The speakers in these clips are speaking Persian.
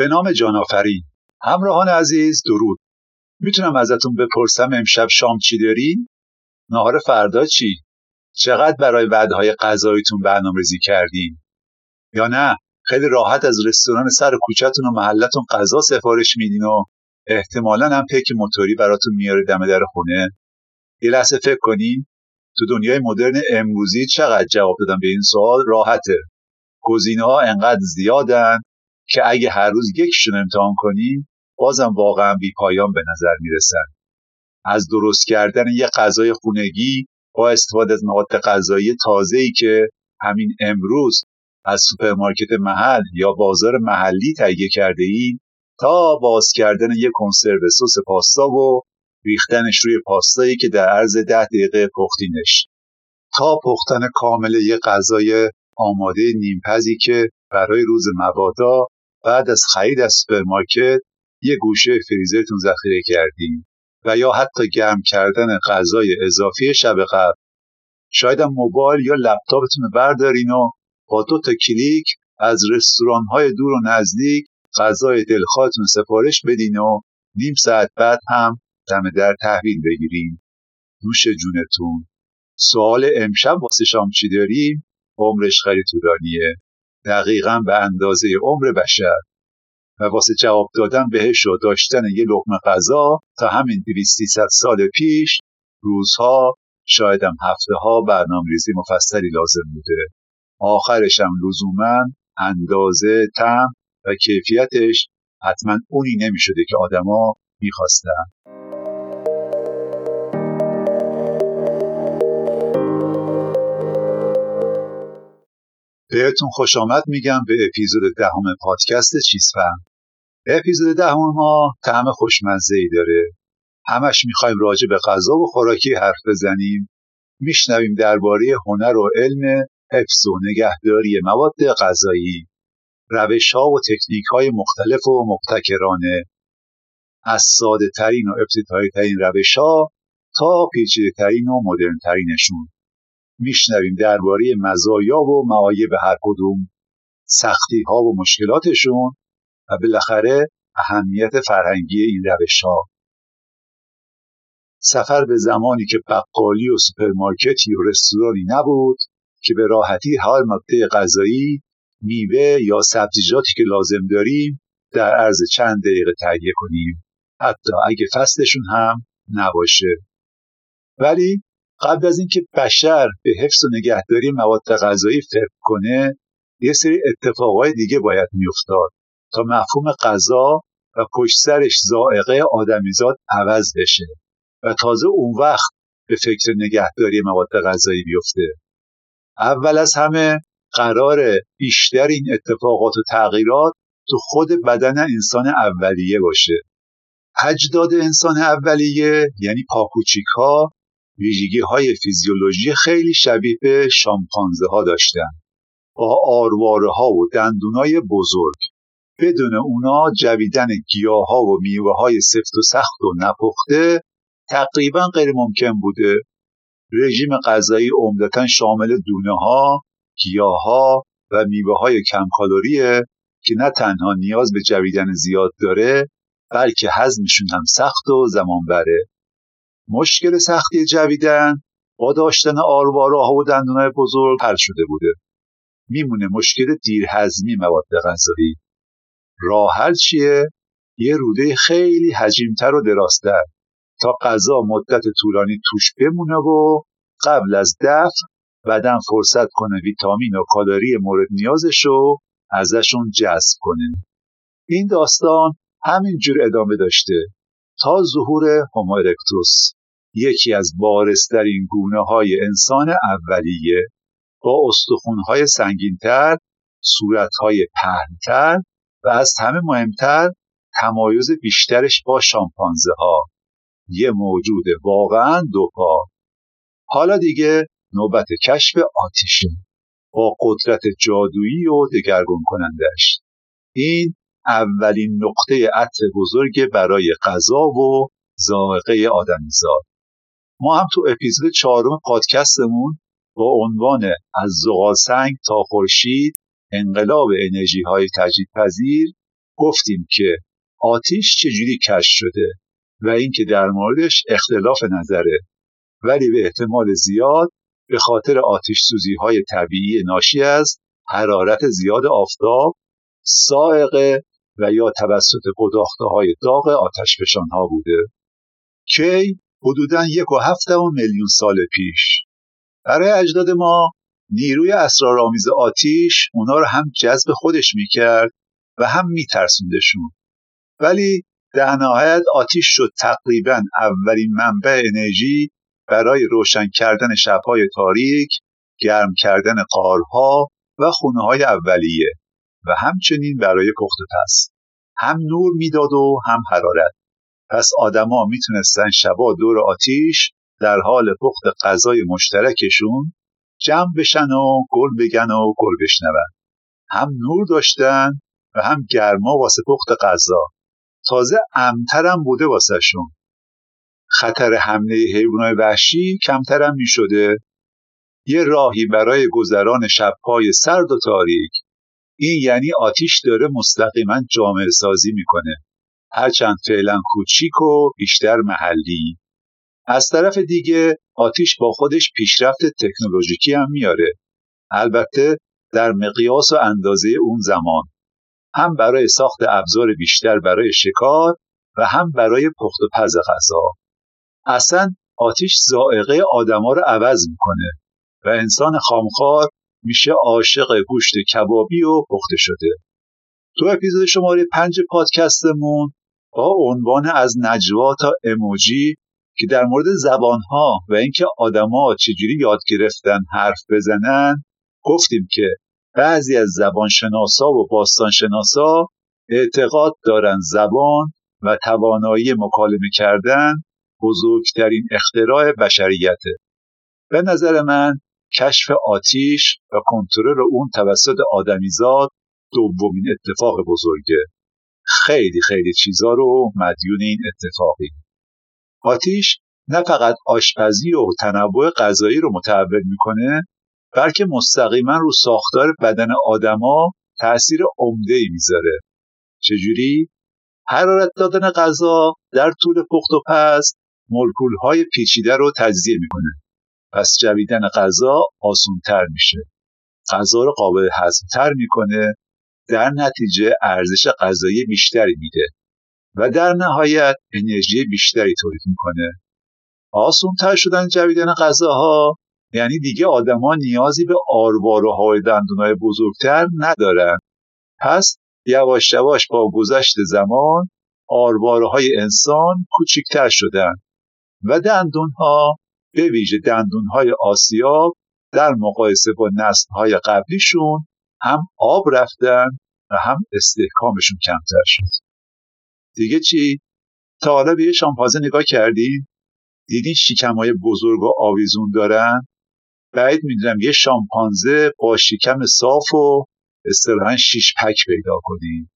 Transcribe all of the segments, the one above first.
به نام جانآفرین همراهان عزیز درود. می‌تونم ازتون بپرسم امشب شام چی دارین؟ نهار فردا چی؟ چقدر برای وعدهای غذاییتون برنامه ریزی کردین؟ یا نه؟ خیلی راحت از رستوران سر کوچهتون و محلتون غذا سفارش میدین و احتمالا هم پیک موتوری براتون میاره دم در خونه؟ یه لحظه فکر کنین. تو دنیای مدرن امروزی چقدر جواب دادن به این سوال راحته. گزینه ها انقدر زیادن. که اگه هر روز یکشون امتحان کنیم بازم واقعا بی پایان به نظر می‌رسن. از درست کردن یه غذای خونگی با استفاده از مواد غذایی ای که همین امروز از سوپرمارکت محل یا بازار محلی تهیه کرده ایم تا باز کردن یه کنسرو سس پاستا و ریختنش روی پاستایی که در عرض ده دقیقه پختینش. تا پختن کامل یه غذای آماده نیمپزی که برای روز مبادا بعد از خرید از سوپرمارکت یه گوشه فریزرتون ذخیره کردیم و یا حتی گرم کردن غذای اضافی شب قبل. شاید موبایل یا لپتاپتون رو بردارین و با دو تا کلیک از رستوران های دور و نزدیک غذای دلخواهتون سفارش بدین و نیم ساعت بعد هم دم در تحویل بگیریم نوش جونتون. سوال امشب واسه شام چی داریم؟ عمرش خیلی دقیقا به اندازه عمر بشر و واسه جواب دادن بهش و داشتن یه لقمه غذا تا همین 200 سال پیش روزها شاید هم هفته ها برنامه ریزی مفصلی لازم بوده. آخرش هم لزوما اندازه تم و کیفیتش حتما اونی نمی‌شده که آدما می‌خواستن. بهتون خوش آمد میگم به اپیزود دهم پادکست چیزفهم. اپیزود دهم ما طعم خوشمزه ای داره. همش می‌خوایم راجع به غذا و خوراکی حرف بزنیم. میشنویم درباره هنر و علم حفظ و نگهداری مواد غذایی روش ها و تکنیک های مختلف و مبتکرانه. از ساده ترین و ابتدایی ترین روش ها تا پیچیده ترین و مدرن ترینشون میشنویم درباره مزایا و معایب هر کدوم سختی ها و مشکلاتشون و بالاخره اهمیت فرهنگی این روش ها سفر به زمانی که بقالی و سوپرمارکتی و رستورانی نبود که به راحتی هر ماده غذایی میوه یا سبزیجاتی که لازم داریم در عرض چند دقیقه تهیه کنیم. حتی اگه فصلشون هم نباشه. ولی قبل از اینکه بشر به حفظ و نگهداری مواد غذایی فکر کنه یه سری اتفاقای دیگه باید میافتاد تا مفهوم غذا و پشت سرش زائقه آدمیزاد عوض بشه و تازه اون وقت به فکر نگهداری مواد غذایی بیفته. اول از همه قرار بیشتر این اتفاقات و تغییرات تو خود بدن انسان اولیه باشه. اجداد انسان اولیه یعنی پاکوچیک ها ویژگی های فیزیولوژی خیلی شبیه به شامپانزه ها داشتن. با آرواره ها و دندونای بزرگ. بدون اونا جویدن گیاه ها و میوه های سفت و سخت و نپخته تقریبا غیر ممکن بوده. رژیم غذایی عمدتا شامل دونه ها گیاه ها و میوه های کم کالریه که نه تنها نیاز به جویدن زیاد داره بلکه هضمشون هم سخت و زمان بره مشکل سختی جویدن با داشتن آرواره و دندونای بزرگ حل شده بوده. میمونه مشکل دیرهضمی مواد غذایی. راه چیه؟ یه روده خیلی حجیمتر و درازتر تا غذا مدت طولانی توش بمونه و قبل از دفع بدن فرصت کنه ویتامین و کالری مورد نیازش رو ازشون جذب کنه. این داستان همینجور ادامه داشته تا ظهور هومو یکی از بارسترین گونه های انسان اولیه با استخونهای سنگینتر صورتهای پهنتر و از همه مهمتر تمایز بیشترش با شامپانزه ها یه موجود واقعا دوپا حالا دیگه نوبت کشف آتیشه. با قدرت جادویی و دگرگون کنندش این اولین نقطه عطر بزرگ برای غذا و ذائقه آدمیزاد. ما هم تو اپیزود چهارم پادکستمون با عنوان از زغال سنگ تا خورشید انقلاب انرژی های تجدید پذیر گفتیم که آتیش چجوری کشف شده و اینکه در موردش اختلاف نظره ولی به احتمال زیاد به خاطر آتیش سوزی های طبیعی ناشی از حرارت زیاد آفتاب سائقه و یا توسط گداخته های داغ آتش ها بوده. کی؟ حدودا یک و هفتم میلیون سال پیش. برای اجداد ما نیروی اسرارآمیز آتیش اونا رو هم جذب خودش می‌کرد و هم میترسوندشون. ولی در نهایت آتیش شد تقریبا اولین منبع انرژی برای روشن کردن شبهای تاریک گرم کردن قارها و خونه های اولیه. و همچنین برای پخت پس. هم نور می‌داد و هم حرارت. پس آدما می‌تونستن شبا دور آتیش در حال پخت غذای مشترکشون جمع بشن و گل بگن و گل بشنون. هم نور داشتن و هم گرما واسه پخت غذا. تازه امترم بوده واسهشون. خطر حمله حیوانات وحشی کمترم می شده یه راهی برای گذران شبهای سرد و تاریک. این یعنی آتیش داره مستقیما جامعه سازی می‌کنه. هرچند فعلا کوچیک و بیشتر محلی. از طرف دیگه آتیش با خودش پیشرفت تکنولوژیکی هم میاره. البته در مقیاس و اندازه اون زمان. هم برای ساخت ابزار بیشتر برای شکار و هم برای پخت و پز غذا. اصلا آتیش زائقه آدما رو عوض می‌کنه و انسان خامخوار میشه عاشق گوشت کبابی و پخته شده. تو اپیزود شماره پنج پادکستمون با عنوان از نجوا تا اموجی که در مورد زبانها و اینکه آدما چجوری یاد گرفتن حرف بزنن گفتیم که بعضی از زبانشناسا و باستانشناسا اعتقاد دارن زبان و توانایی مکالمه کردن بزرگترین اختراع بشریته. به نظر من کشف آتیش و کنترل اون توسط آدمیزاد دومین اتفاق بزرگه. خیلی خیلی چیزا رو مدیون این اتفاقی. آتیش نه فقط آشپزی و تنوع غذایی رو متحول می‌کنه بلکه مستقیما رو ساختار بدن آدما تاثیر عمده ای می‌ذاره. چجوری؟ حرارت دادن غذا در طول پخت و پز مولکول های پیچیده رو تجزیه می‌کنه. پس جویدن غذا آسونتر میشه. غذا رو قابل هضمتر می‌کنه. در نتیجه ارزش غذایی بیشتری میده و در نهایت انرژی بیشتری تولید می‌کنه. آسونتر شدن جویدن غذاها یعنی دیگه آدما نیازی به آرواره های دندونای بزرگتر ندارن. پس یواش یواش با گذشت زمان آرواره های انسان کوچکتر شدن و دندون ها به ویژه دندون های آسیاب در مقایسه با نسل های قبلیشون هم آب رفتن و هم استحکامشون کمتر شد دیگه چی؟ تا حالا به یه شامپانزه نگاه کردین؟ دیدین شکم های بزرگ و آویزون دارن؟ بعید می‌دونم یه شامپانزه با شکم صاف و اصطلاحا شیش pack پیدا کنین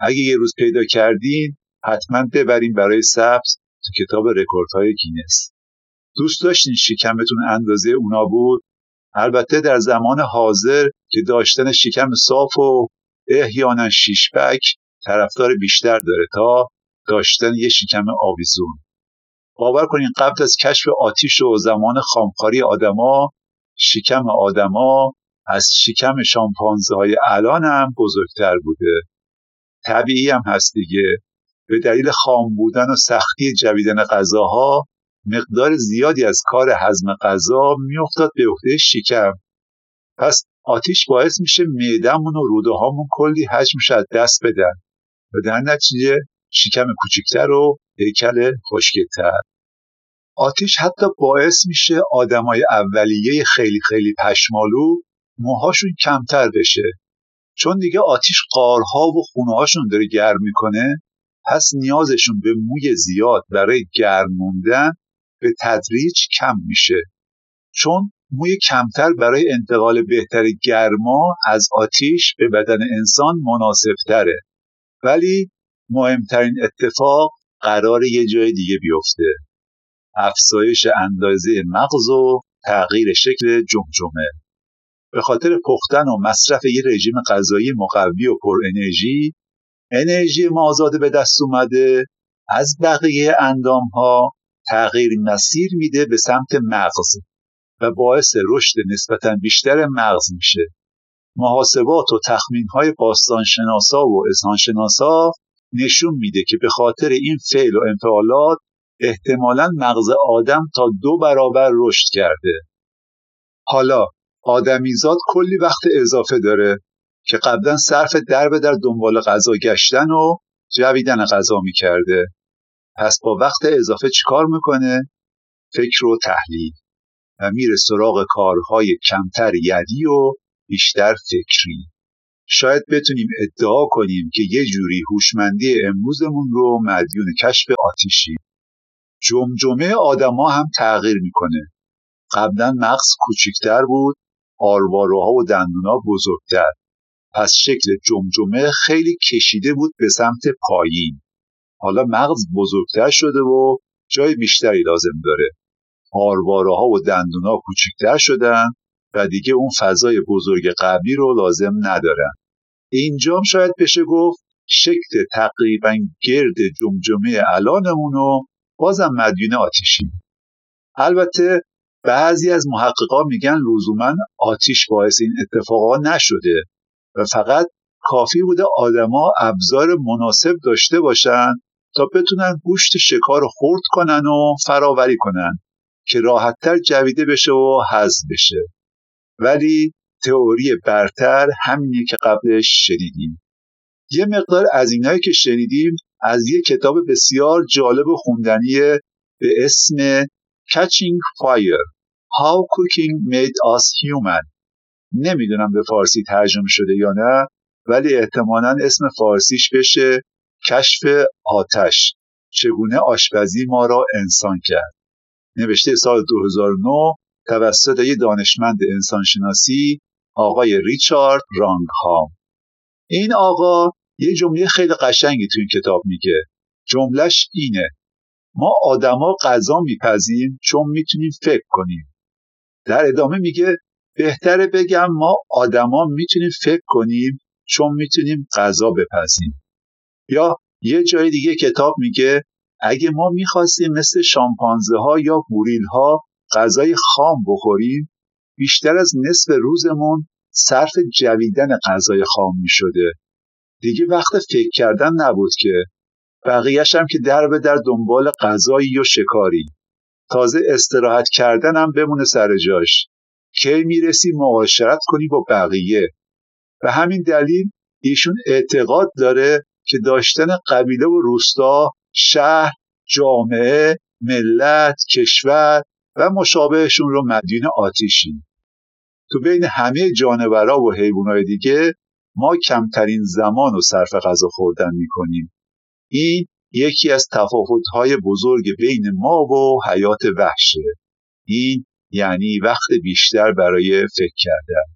اگه یه روز پیدا کردین حتما ببرین برای ثبت تو کتاب رکوردهای گینس دوست داشتین شکمتون اندازه اونا بود البته در زمان حاضر که داشتن شکم صاف و احیانا شیش pack طرفدار بیشتر داره تا داشتن یه شکم آویزون. باور کنین قبل از کشف آتیش و زمان خامکاری آدما شکم آدما از شکم شامپانزه های الان هم بزرگتر بوده. طبیعی هم هست دیگه. به دلیل خام بودن و سختی جویدن غذاها مقدار زیادی از کار هضم غذا میافتاد به عهده شکم. پس آتیش باعث میشه معدهمون و روده هامون کلی حجمش از دست بدن. و در نتیجه شکم کوچکتر و هیکل خشکتر آتیش حتی باعث میشه آدمای اولیه خیلی خیلی پشمالو موهاشون کمتر بشه. چون دیگه آتیش قارها و خونه هاشون داره گرم می‌کنه پس نیازشون به موی زیاد برای گرم موندن به تدریج کم میشه. چون موی کمتر برای انتقال بهتر گرما از آتیش به بدن انسان مناسب تره ولی مهمترین اتفاق قرار یه جای دیگه بیفته. افزایش اندازه مغز و تغییر شکل جمجمه. به خاطر پختن و مصرف یه رژیم غذایی مقوی و پر انرژی انرژی مازاده به دست اومده از بقیه اندام ها تغییر مسیر میده به سمت مغز و باعث رشد نسبتا بیشتر مغز میشه. محاسبات و تخمین های باستانشناسا و اذهانشناسا نشون میده که به خاطر این فعل و انفعالات احتمالا مغز آدم تا دو برابر رشد کرده. حالا آدمیزاد کلی وقت اضافه داره که قبلا صرف در در دنبال غذا گشتن و جویدن غذا می‌کرده. پس با وقت اضافه چیکار می‌کنه؟ فکر و تحلیل. و میره سراغ کارهای کمتر یدی و بیشتر فکری. شاید بتونیم ادعا کنیم که یه جوری هوشمندی امروزمون رو مدیون کشف آتیشی. جمجمه آدما هم تغییر می‌کنه. قبلا مغز کوچیکتر بود آرواروها و دندونا بزرگتر. پس شکل جمجمه خیلی کشیده بود به سمت پایین. حالا مغز بزرگتر شده و جای بیشتری لازم داره. آرواروها و دندونا کوچیکتر شدن و دیگه اون فضای بزرگ قبلی رو لازم ندارن. اینجام شاید بشه گفت شکل تقریبا گرد جمجمه الانمون رو بازم مدیون آتیشی البته بعضی از محققا میگن لزوما آتیش باعث این اتفاقا نشده و فقط کافی بوده آدما ابزار مناسب داشته باشن تا بتونن گوشت شکار رو خورد کنن و فراوری کنن که راحتتر جویده بشه و حذف بشه. ولی تئوری برتر همینیه که قبلش شنیدیم. یه مقدار از اینایی که شنیدیم از یه کتاب بسیار جالب و خوندنی به اسم Catching Fire How Cooking Made Us Human. نمی‌دونم به فارسی ترجمه شده یا نه ولی احتمالا اسم فارسیش بشه کشف آتش چگونه آشپزی ما را انسان کرد؟ نوشته سال 2009 توسط یک دانشمند انسانشناسی آقای ریچارد رانگهام. این آقا یه جمله خیلی قشنگی تو این کتاب میگه. جملهش اینه ما آدما غذا میپزیم چون می‌تونیم فکر کنیم. در ادامه میگه بهتره بگم ما آدما می‌تونیم فکر کنیم چون می‌تونیم غذا بپزیم. یا یه جای دیگه کتاب میگه اگه ما می‌خواستیم مثل شامپانزه ها یا گوریل ها غذای خام بخوریم بیشتر از نصف روزمون صرف جویدن غذای خام می‌شده. دیگه وقت فکر کردن نبود که. بقیهش هم که در به در دنبال غذایی و شکاری. تازه استراحت کردن هم بمونه سر جاش. کی می‌رسی معاشرت کنی با بقیه. و همین دلیل ایشون اعتقاد داره که داشتن قبیله و روستا شهر جامعه ملت کشور و مشابهشون رو مدیون آتیشیم تو بین همه جانورا و حیوانات دیگه ما کمترین زمان رو صرف غذا خوردن می‌کنیم. این یکی از تفاوت‌های بزرگ بین ما و حیات وحشه. این یعنی وقت بیشتر برای فکر کردن.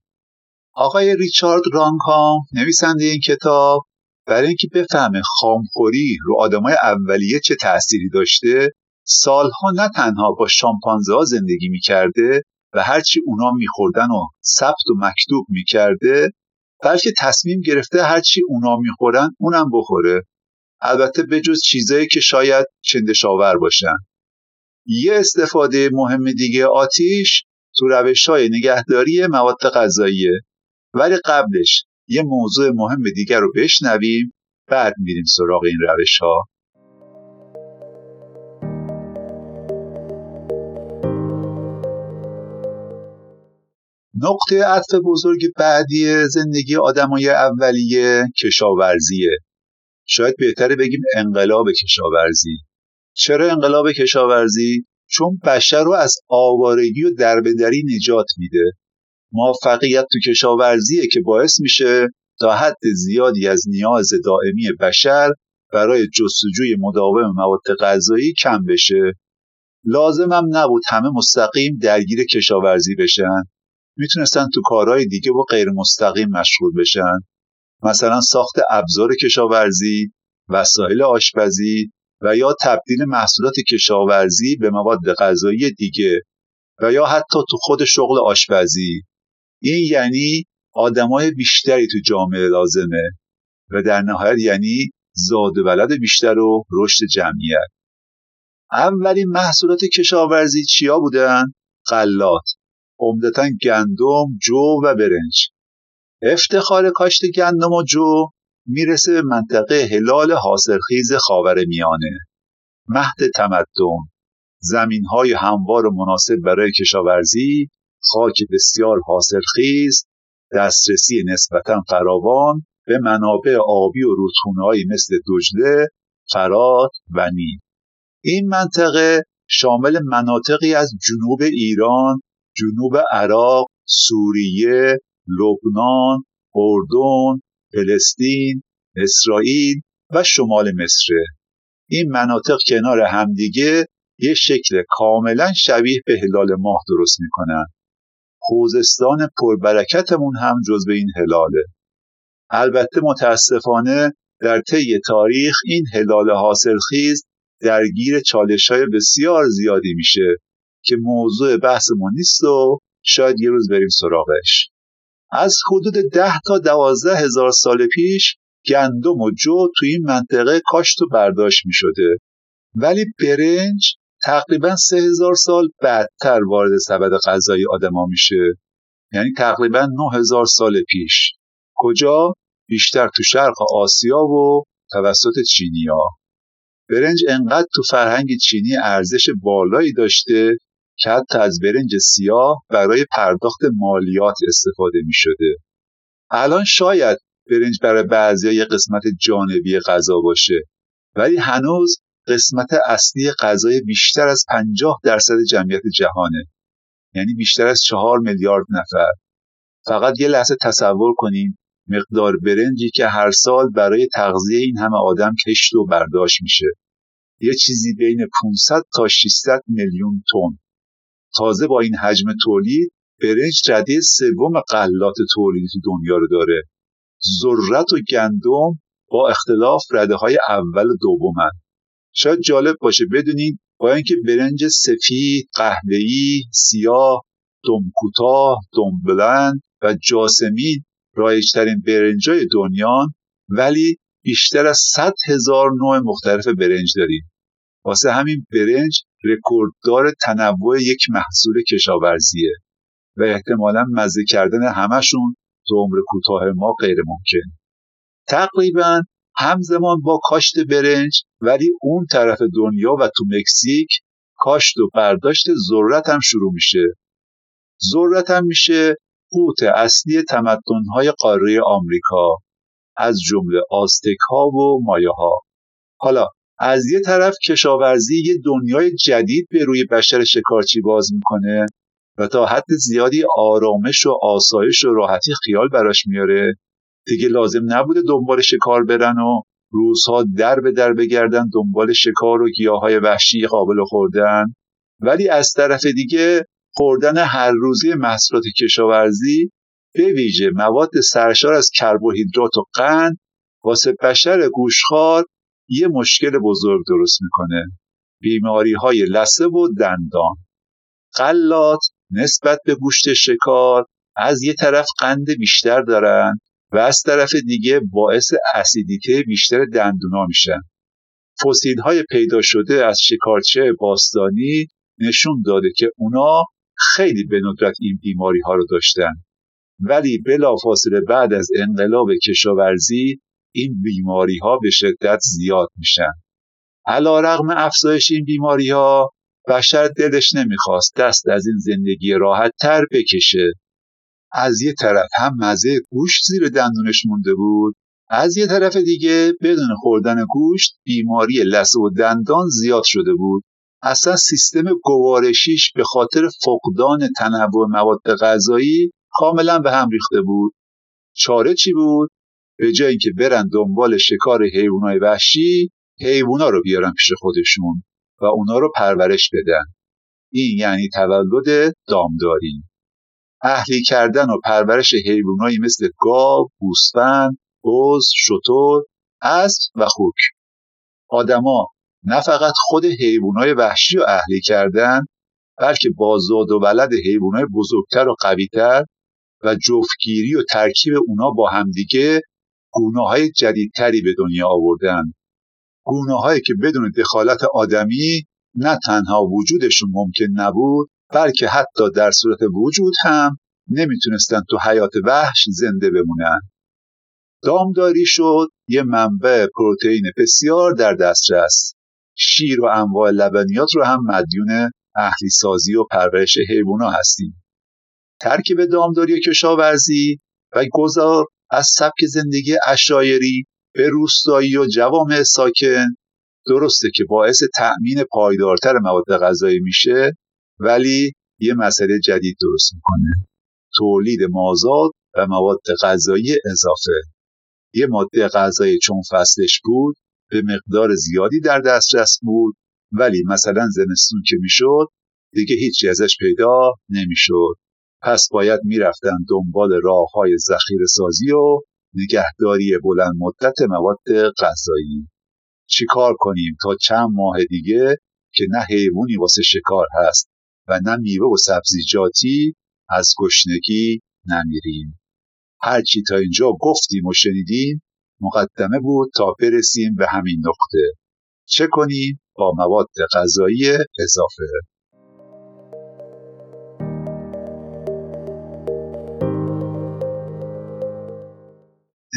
آقای ریچارد رانکام نویسنده این کتاب برای اینکه بفهمه خامخوری رو آدمای اولیه چه تأثیری داشته سالها نه تنها با شامپانزه زندگی می‌کرده و هرچی اونا میخوردن و ثبت و مکتوب می‌کرده بلکه تصمیم گرفته هرچی اونا می‌خورن اونم بخوره. البته بجز چیزایی که شاید چندشاور باشن. یه استفاده مهم دیگه آتیش تو روش های نگهداری مواد غذاییه. ولی قبلش یه موضوع مهم دیگر رو بشنویم بعد میریم سراغ این روش ها نقطه عطف بزرگ بعدی زندگی آدمای اولیه کشاورزیه. شاید بهتره بگیم انقلاب کشاورزی. چرا انقلاب کشاورزی؟ چون بشر رو از آوارگی و دربدری نجات میده. موفقیت تو کشاورزیه که باعث میشه تا حد زیادی از نیاز دائمی بشر برای جستجوی مداوم مواد غذایی کم بشه. لازمم نبود همه مستقیم درگیر کشاورزی بشن. می‌تونستن تو کارهای دیگه و غیر مستقیم مشغول بشن. مثلا ساخت ابزار کشاورزی وسایل آشپزی و یا تبدیل محصولات کشاورزی به مواد غذایی دیگه و یا حتی تو خود شغل آشپزی. این یعنی آدمای بیشتری تو جامعه لازمه و در نهایت یعنی زاد و ولد بیشتر و رشد جمعیت. اولین محصولات کشاورزی چیا بودن؟ غلات. عمدتا گندم، جو و برنج. افتخار کاشت گندم و جو می‌رسه به منطقه هلال حاصلخیز خاور میانه. مهد تمدن. زمین های هموار و مناسب برای کشاورزی خاک بسیار حاصلخیز دسترسی نسبتا فراوان به منابع آبی و رودخونههایی مثل دجله فرات و نیل. این منطقه شامل مناطقی از جنوب ایران جنوب عراق سوریه لبنان اردن فلسطین اسرائیل و شمال مصر. این مناطق کنار همدیگه یه شکل کاملا شبیه به هلال ماه درست می‌کنن. خوزستان پربرکتمون هم جز به این هلاله. البته متاسفانه در طی تاریخ این هلال حاصلخیز درگیر چالش های بسیار زیادی میشه که موضوع بحثمون نیست و شاید یه روز بریم سراغش. از حدود ده تا دوازده هزار سال پیش گندم و جو توی این منطقه کاشت و برداشت می شده ولی برنج تقریبا سه هزار سال بعدتر وارد سبد غذایی آدما میشه. یعنی تقریبا نه هزار سال پیش. کجا؟ بیشتر تو شرق آسیا و توسط چینیا. برنج انقدر تو فرهنگ چینی ارزش بالایی داشته که حتی از برنج سیاه برای پرداخت مالیات استفاده می شده. الان شاید برنج برای بعضی یه قسمت جانبی غذا باشه ولی هنوز قسمت اصلی غذای بیشتر از 50 درصد جمعیت جهانه. یعنی بیشتر از چهار میلیارد نفر. فقط یه لحظه تصور کنیم مقدار برنجی که هر سال برای تغذیه این همه آدم کشت و برداشت میشه. یه چیزی بین 500 تا 600 میلیون تن. تازه با این حجم تولید برنج رده سوم غلات تو دنیا رو داره. ذرت و گندم با اختلاف رده های اول و دومن. شاید جالب باشه بدونید با اینکه برنج سفید، قهوه‌ای، سیاه، دم کوتاه، دم بلند و جاسمین رایجترین برنجای دنیا ولی بیشتر از 100 هزار نوع مختلف برنج داریم. واسه همین برنج رکورددار تنوع یک محصول کشاورزیه و احتمالا مزه کردن همشون تو عمر کوتاه ما غیر ممکن. تقریبا همزمان با کاشت برنج ولی اون طرف دنیا و تو مکزیک کاشت و برداشت ذرت هم شروع میشه. ذرت هم میشه قوت اصلی تمدن‌های قاره آمریکا از جمله آستک ها و مایه ها. حالا از یه طرف کشاورزی یه دنیای جدید به روی بشر شکارچی باز می‌کنه و تا حد زیادی آرامش و آسایش و راحتی خیال براش میاره. دیگه لازم نبوده دنبال شکار برن و روزها در به در بگردن دنبال شکار و گیاهای وحشی قابل خوردن. ولی از طرف دیگه خوردن هر روزی محصولات کشاورزی به ویژه مواد سرشار از کربوهیدرات و قند واسه بشر گوشخوار یه مشکل بزرگ درست می‌کنه. بیماری های لسه و دندان. قلات نسبت به گوشت شکار از یه طرف قند بیشتر دارن و از طرف دیگه باعث اسیدیته بیشتر دندونا میشن. فسیل های پیدا شده از شکارچه باستانی نشون داده که اونا خیلی به ندرت این بیماری ها رو داشتن. ولی بلافاصله بعد از انقلاب کشاورزی این بیماری ها به شدت زیاد میشن. علا رغم افزایش این بیماری ها بشر دلش نمی‌خواست دست از این زندگی راحت تر بکشه. از یه طرف هم مزه گوشت زیر دندونش مونده بود از یه طرف دیگه بدون خوردن گوشت بیماری لثه و دندان زیاد شده بود. اصلا سیستم گوارشیش به خاطر فقدان تنوع مواد غذایی کاملا به هم ریخته بود. چاره چی بود؟ به جایی که برن دنبال شکار حیوانات وحشی حیوونا رو بیارن پیش خودشون و اونا رو پرورش بدن. این یعنی تولد دامداری. اهلی کردن و پرورش حیوانایی مثل گاو، گوسفند، بز، شتر، اسب و خوک آدما نه فقط خود حیوانات وحشی رو اهلی کردن بلکه با زاد و ولد حیوانات بزرگتر و قویتر و جفتگیری و ترکیب اونا با همدیگه گونه های جدیدتری به دنیا آوردن. گونه هایی که بدون دخالت آدمی نه تنها وجودشون ممکن نبود بلکه حتی در صورت وجود هم نمی‌تونستن تو حیات وحش زنده بمونن. دامداری شد یه منبع پروتئین بسیار در دسترس. شیر و انواع لبنیات رو هم مدیون اهلی سازی و پرورش حیوونا هستیم. ترکیب دامداری و کشاورزی و گذار از سبک زندگی اشایری به روستایی و جوامع ساکن. درسته که باعث تأمین پایدارتر مواد غذایی میشه ولی یه مسئله جدید درست می‌کنه. تولید مازاد و مواد غذایی اضافه. یه ماده غذایی چون فصلش بود به مقدار زیادی در دسترس بود ولی مثلا زمستون که می‌شد دیگه هیچی ازش پیدا نمی‌شد. پس باید می‌رفتن دنبال راه های ذخیره سازی و نگهداری بلند مدت مواد غذایی. چیکار کنیم تا چند ماه دیگه که نه حیوانی واسه شکار هست و نه میوه و سبزیجاتی از گشنگی نمیریم. هرچی تا اینجا گفتیم و شنیدیم مقدمه بود تا برسیم به همین نقطه. چه کنیم؟ با مواد غذایی اضافه.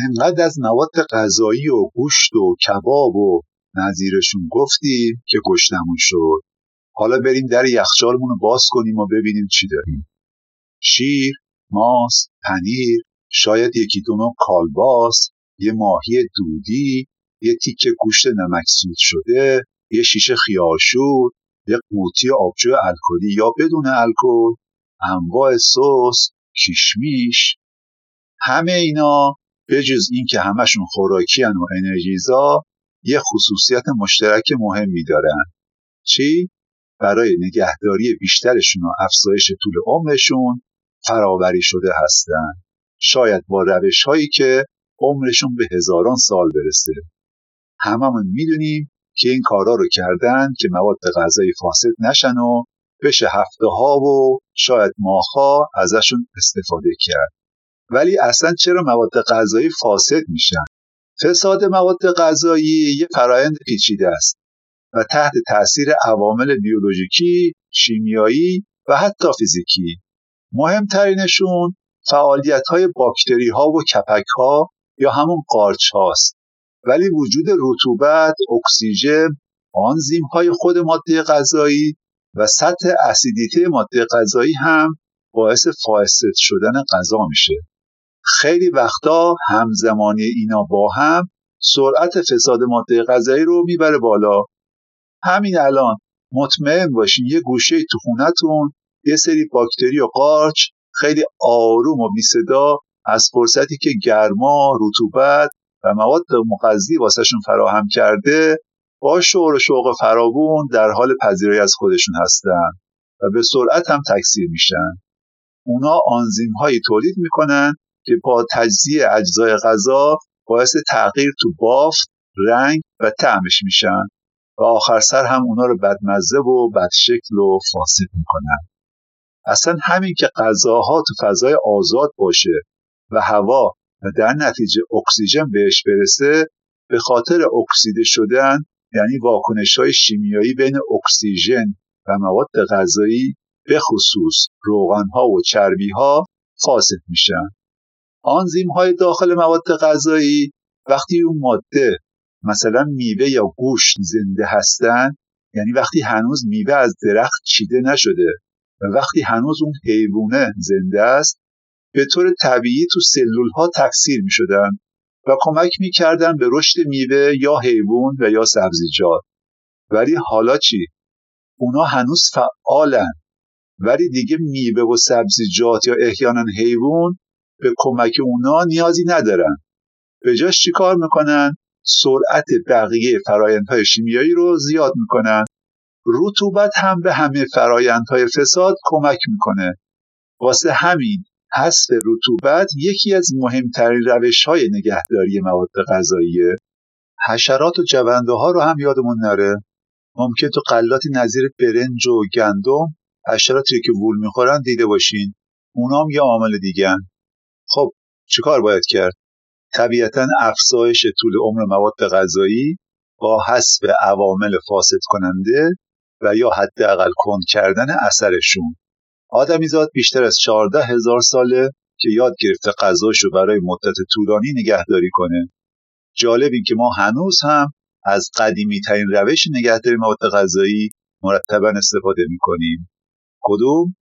انقدر از مواد غذایی و گوشت و کباب و نظیرشون گفتیم که گشتمون شد. حالا بریم در یخچالمون رو باز کنیم و ببینیم چی داریم. شیر، ماست، پنیر، شاید یکی دو کالباس، یه ماهی دودی، یه تیکه گوشت نمکسود شده، یه شیشه خیارشور، یه قوطی آبجو الکلی یا بدون الکل، انواع سس، کشمیش همه اینا به جز این که همشون خوراکی و انرژیزا یه خصوصیت مشترک مهمی دارن. چی؟ برای نگهداری بیشترشون و افزایش طول عمرشون فراوری شده هستن. شاید با روش هایی که عمرشون به هزاران سال برسه. هممون می‌دونیم که این کارا رو کردن که مواد غذایی فاسد نشن و بشه هفته ها و شاید ماها ازشون استفاده کرد. ولی اصلا چرا مواد غذایی فاسد میشن؟ فساد مواد غذایی یه فرایند پیچیده است. و تحت تاثیر عوامل بیولوژیکی، شیمیایی و حتی فیزیکی. مهمترینشون فعالیت های باکتری ها و کپک ها یا همون قارچ هاست ولی وجود رطوبت، اکسیژن، آنزیم های خود ماده غذایی و سطح اسیدیته ماده غذایی هم باعث فاسد شدن غذا میشه. خیلی وقتا همزمانی اینا با هم سرعت فساد ماده غذایی رو می‌بره بالا. همین الان مطمئن باشین یه گوشه تو خونتون یه سری باکتری و قارچ خیلی آروم و بیصدا از فرصتی که گرما، رطوبت و مواد مغذی واسهشون فراهم کرده با شعر و شوق فراوون در حال پذیرایی از خودشون هستن و به سرعت هم تکثیر میشن. اونا آنزیم هایی تولید می‌کنن که با تجزیه اجزای غذا باعث تغییر تو بافت، رنگ و طعمش میشن. و آخر سر هم اونا رو بدمزه و بدشکل و فاسد می‌کنن. اصلا همین که غذاها تو فضای آزاد باشه و هوا و در نتیجه اکسیژن بهش برسه به خاطر اکسیده شدن یعنی واکنش های شیمیایی بین اکسیژن و مواد غذایی به خصوص روغن ها و چربی ها فاسد میشن. آنزیم های داخل مواد غذایی وقتی اون ماده مثلا میوه یا گوشت زنده هستن یعنی وقتی هنوز میوه از درخت چیده نشده و وقتی هنوز اون حیوانه زنده است به طور طبیعی تو سلول ها تکثیر می شدن و کمک می کردن به رشد میوه یا حیوان و یا سبزیجات ولی حالا چی؟ اونا هنوز فعالن ولی دیگه میوه و سبزیجات یا احیانا حیوان به کمک اونا نیازی ندارن به جاش چی کار می‌کنن؟ سرعت بقیه فرایندهای شیمیایی رو زیاد می‌کنن. رطوبت هم به همه فرایندهای فساد کمک می‌کنه. واسه همین حذف رطوبت یکی از مهمترین روش های نگهداری مواد غذاییه. حشرات و جونده ها رو هم یادمون نره. ممکن تو قلاتی نظیر برنج و گندم حشراتی که وول می‌خورن دیده باشین. اونام یه عامل دیگه خب چیکار باید کرد؟ طبیعتا افزایش طول عمر مواد غذایی با حسب عوامل فاسد کننده و یا حداقل کند کردن اثرشون. آدمیزاد بیشتر از 14 هزار ساله که یاد گرفته غذاش رو برای مدت طولانی نگهداری کنه. جالب این که ما هنوز هم از قدیمی ترین روش نگهداری مواد غذایی مرتبا استفاده می‌کنیم. کدوم؟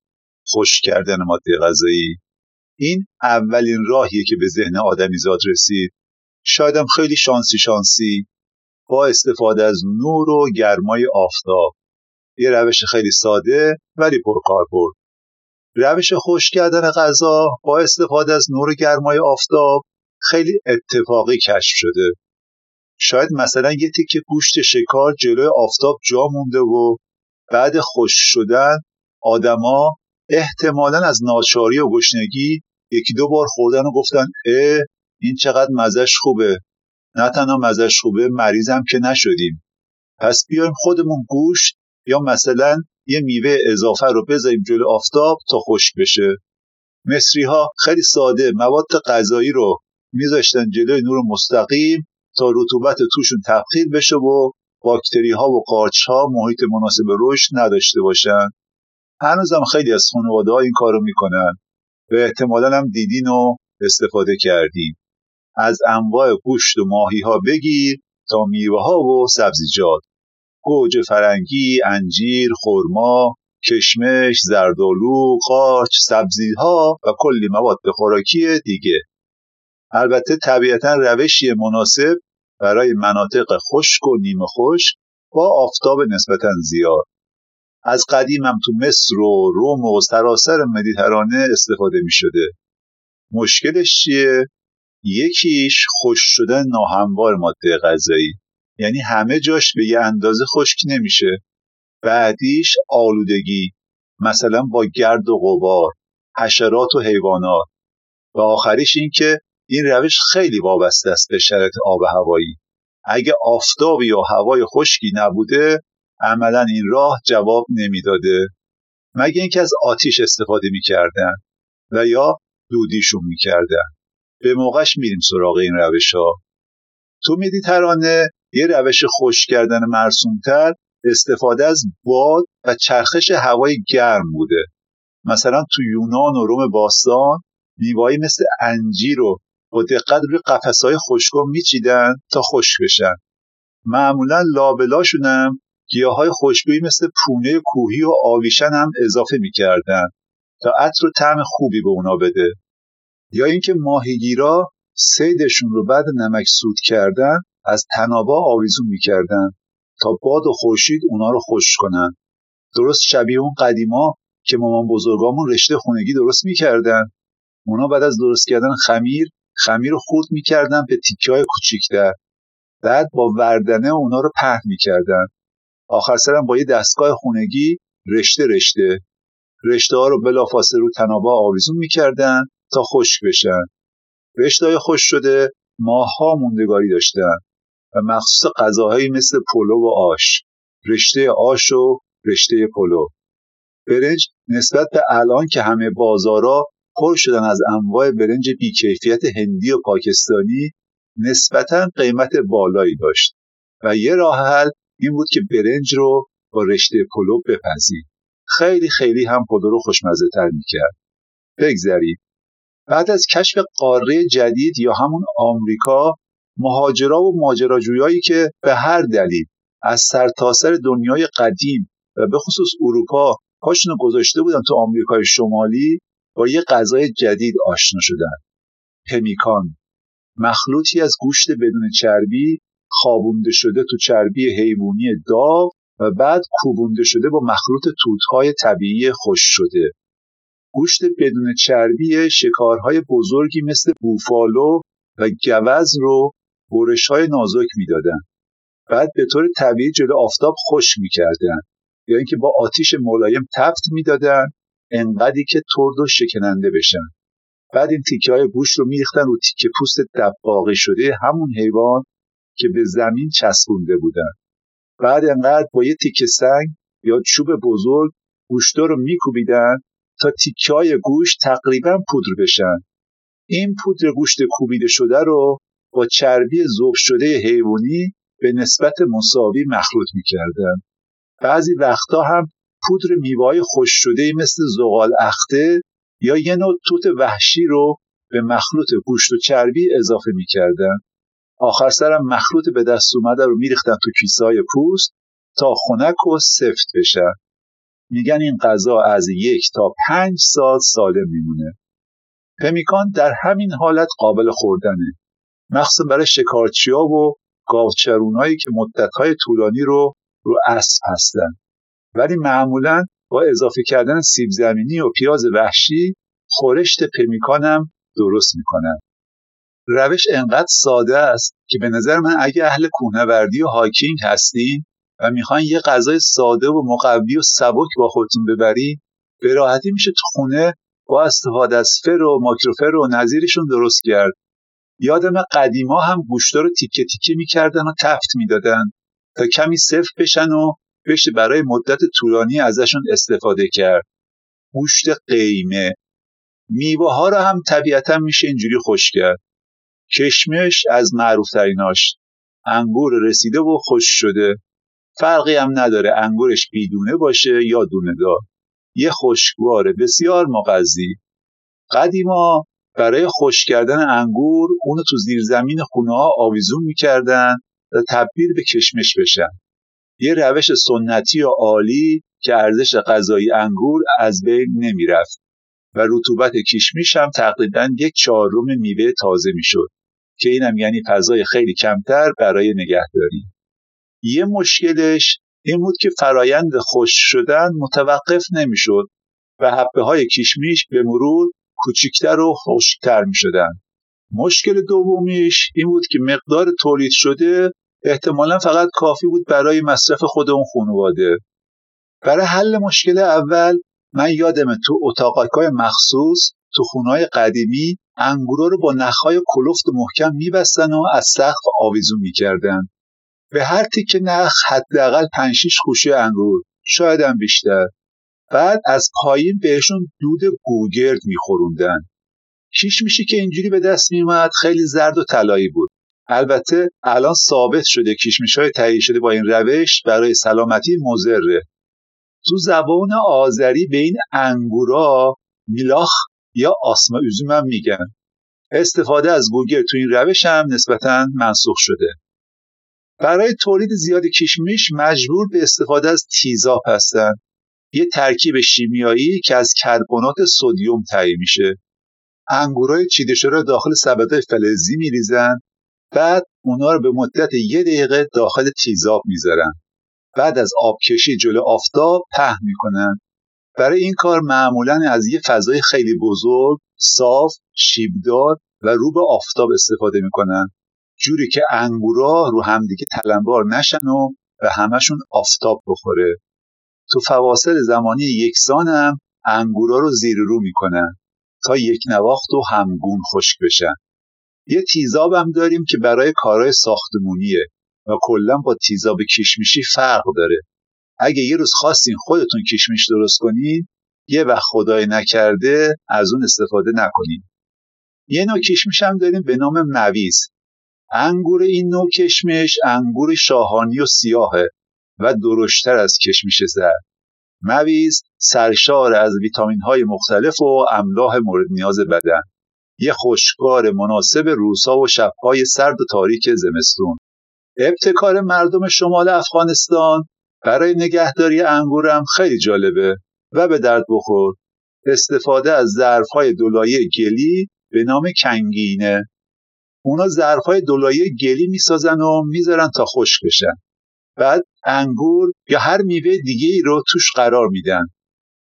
خوش کردن ماده غذایی. این اولین راهیه که به ذهن آدمیزاد رسید. شایدم خیلی شانسی شانسی با استفاده از نور و گرمای آفتاب. یه روش خیلی ساده ولی پرکاربرد روش خوش کردن غذا با استفاده از نور و گرمای آفتاب خیلی اتفاقی کشف شده. شاید مثلا یه تیکه گوشت شکار جلوی آفتاب جا مونده و بعد خوش شدن آدما احتمالا از ناچاری و گشنگی یکی دو بار خوردن و گفتن اه این چقدر مزش خوبه. نه تنها مزش خوبه مریضم که نشدیم. پس بیایم خودمون گوشت یا مثلا یه میوه اضافه رو بذاریم جلو آفتاب تا خشک بشه. مصری ها خیلی ساده مواد غذایی رو میذاشتن جلوی نور مستقیم تا رطوبت توشون تبخیر بشه و باکتری ها و قارچ ها محیط مناسب رشد نداشته باشن. هنوزم خیلی از خانواده ها این کارو می‌کنن. و احتمالا هم دیدین و استفاده کردین از انواع گوشت و ماهی ها بگیر تا میوه ها و سبزیجات گوجه فرنگی، انجیر، خرما، کشمش، زردالو، قارچ، سبزیها و کلی مواد خوراکی دیگه. البته طبیعتا روشی مناسب برای مناطق خشک و نیمه خشک با آفتاب نسبتا زیاد. از قدیم هم تو مصر و روم و سراسر مدیترانه استفاده می شده. مشکلش چیه؟ یکیش خوش شدن ناهموار ماده غذایی. یعنی همه جاش به یه اندازه خشک نمیشه. بعدیش آلودگی. مثلا با گرد و غبار حشرات و حیوانات. و آخریش این که این روش خیلی وابسته است به شرط آب هوایی. اگه آفتاب یا هوای خشکی نبوده عملا این راه جواب نمی‌داده. مگه اینکه از آتیش استفاده می‌کردن و یا دودیشون می‌کردن. به موقعش میریم سراغ این روش ها تو مدیترانه یه روش خوش کردن مرسومتر استفاده از باد و چرخش هوای گرم بوده. مثلا تو یونان و روم باستان میوایی مثل انجیر رو با دقت روی قفسهای خشکا میچیدن تا خشک بشن. معمولا لابلاشون هم گیاهای خوشبویی مثل پونه کوهی و آویشن هم اضافه می‌کردن تا عطر و طعم خوبی به اونا بده. یا اینکه ماهیگیرا سیدشون رو بعد نمک سود کردن از تنابا آویزون می‌کردن تا باد و خورشید اونا رو خوش کنن. درست شبیه اون قدیما که مامان بزرگامون رشته خونگی درست می‌کردن. اونا بعد از درست کردن خمیر خمیر رو خورد می‌کردن به تیکه های کوچیکتر. بعد با وردنه اونا رو پهن می‌کردن. آخر سرم با یه دستگاه خونگی رشته رشته. رشته ها رو بلافاصله رو تنابا آویزون می‌کردن تا خشک بشن. رشته های خوش شده ماهها موندگاری داشتن و مخصوص غذاهایی مثل پلو و آش. رشته آش و رشته پلو. برنج نسبت به الان که همه بازارا پر شدن از انواع برنج بیکیفیت هندی و پاکستانی نسبتا قیمت بالایی داشت و یه راه حل این بود که برنج رو با رشته پلو بپزید. خیلی خیلی هم پلو رو خوشمزه تر می‌کرد. بگذرید بعد از کشف قاره جدید یا همون آمریکا مهاجرا و ماجراجویایی که به هر دلیل از سرتاسر سر دنیای قدیم و به خصوص اروپا پاشونو گذاشته بودن تو آمریکای شمالی با یه غذای جدید آشنا شدن. پمیکان. مخلوطی از گوشت بدون چربی خوابونده شده تو چربی حیوانی داغ و بعد کوبونده شده با مخلوط توتهای طبیعی خوش شده. گوشت بدون چربی شکارهای بزرگی مثل بوفالو و گوز رو برش های نازک می‌دادن. بعد به طور طبیعی جلو آفتاب خوش می‌کردن. یا اینکه با آتیش ملایم تفت می‌دادن انقدری که ترد و شکننده بشن. بعد این تیکه های گوشت رو میریختن رو تیکه پوست دباغی شده همون حیوان که به زمین چسبونده بودن. بعد انقدر با یه تیکه سنگ یا چوب بزرگ گوشتا رو میکوبیدن تا تیکه های گوشت تقریبا پودر بشن. این پودر گوشت کوبیده شده رو با چربی ذوب شده حیوانی به نسبت مساوی مخلوط می‌کردن. بعضی وقتا هم پودر میوای خوش شده مثل زغال اخته یا یه نوع توت وحشی رو به مخلوط گوشت و چربی اضافه می‌کردن. آخر سرم مخلوط به دست اومده رو میریختن تو کیسه پوست تا خنک و سفت بشن میگن این غذا از یک تا پنج سال سالم میمونه. پمیکان در همین حالت قابل خوردنه. مخصوصا برای شکارچیا و گاوچرونهایی که مدتهای طولانی رو رو اسب هستن. ولی معمولا با اضافه کردن سیب زمینی و پیاز وحشی خورشت پمیکان هم درست می‌کنن. روش انقدر ساده است که به نظر من اگه اهل کوهنوردی و هایکینگ هستین و می‌خواین یه غذای ساده و مقوی و سبک با خودتون ببرین به راحتی میشه تو خونه با استفاده از فر و ماکروفر و نظیرشون درست کرد. یادم قدیما هم گوشتا رو تیکه تیکه می‌کردن و تفت می‌دادن تا کمی سفت بشن و بشه برای مدت طولانی ازشون استفاده کرد. گوشت قیمه. میوه ها رو هم طبیعتا میشه اینجوری خوش کرد. کشمش از معروف تریناش انگور رسیده و خوش شده. فرقی هم نداره انگورش بیدونه باشه یا دونه دار یه خوشگوار بسیار مغذی. قدیما برای خوش کردن انگور اونو تو زیر زمین خونه ها آویزون می‌کردن و تبدیل به کشمش بشن. یه روش سنتی و عالی که ارزش غذایی انگور از بین نمی‌رفت و رطوبت کشمیش هم تقریبا یک چهارم میوه تازه می‌شد. که اینم یعنی فضای خیلی کمتر برای نگهداری یه مشکلش این بود که فرایند خوش شدن متوقف نمی‌شد و حبه های کشمیش به مرور کوچکتر و خشکتر می شدن. مشکل دومیش این بود که مقدار تولید شده احتمالا فقط کافی بود برای مصرف خود اون خانواده. برای حل مشکل اول من یادم تو اتاقای مخصوص تو خونهای قدیمی انگورا رو با نخهای کلفت محکم میبستن و از سقف آویزون می‌کردن. به هر تیکه نخ حداقل 5 6 خوشه انگور شاید هم بیشتر. بعد از پایین بهشون دود گوگرد میخوروندن. کیشمیشی که اینجوری به دست میومد خیلی زرد و طلایی بود. البته الان ثابت شده کیشمیش های تهیه شده با این روش برای سلامتی مزره تو زبان آذری به این انگورا میلاخ یا آسما üzüm هم میگن. استفاده از گوگر تو این روش هم نسبتا منسوخ شده. برای تولید زیاد کشمیش مجبور به استفاده از تیزاب هستند یه ترکیب شیمیایی که از کربنات سدیم تهیه میشه. انگورای چیده شده داخل سبدای فلزی میریزن. بعد اونا رو به مدت یه دقیقه داخل تیزاب می‌ذارن. بعد از آبکشی جلو آفتاب پهن می‌کنن. برای این کار معمولا از یه فضای خیلی بزرگ صاف شیبدار و رو به آفتاب استفاده می‌کنن. جوری که انگورا رو همدیگه تلمبار نشن و به همشون آفتاب بخوره. تو فواصل زمانی یکسان هم انگورا رو زیر رو می‌کنن تا یک نواخت و همگون خشک بشن. یه تیزاب هم داریم که برای کارهای ساختمونیه و کلا با تیزاب کشمیشی فرق داره. اگه یه روز خواستین خودتون کشمیش درست کنین یه وقت خدای نکرده از اون استفاده نکنین. یه نوع کشمیش هم داریم به نام مویز. انگور این نوع کشمش انگور شاهانی و سیاهه و درشتر از کشمیش زرد. مویز سرشار از ویتامین های مختلف و املاح مورد نیاز بدن. یه خوشگار مناسب روزها و شبهای سرد و تاریک زمستون. ابتکار مردم شمال افغانستان برای نگهداری انگورم خیلی جالبه و به درد بخور. استفاده از ظرفهای دولایه گلی به نام کنگینه. اونا ظرفهای دولایه گلی می‌سازن و می‌ذارن تا خشک بشن. بعد انگور یا هر میوه دیگه ای رو توش قرار میدن.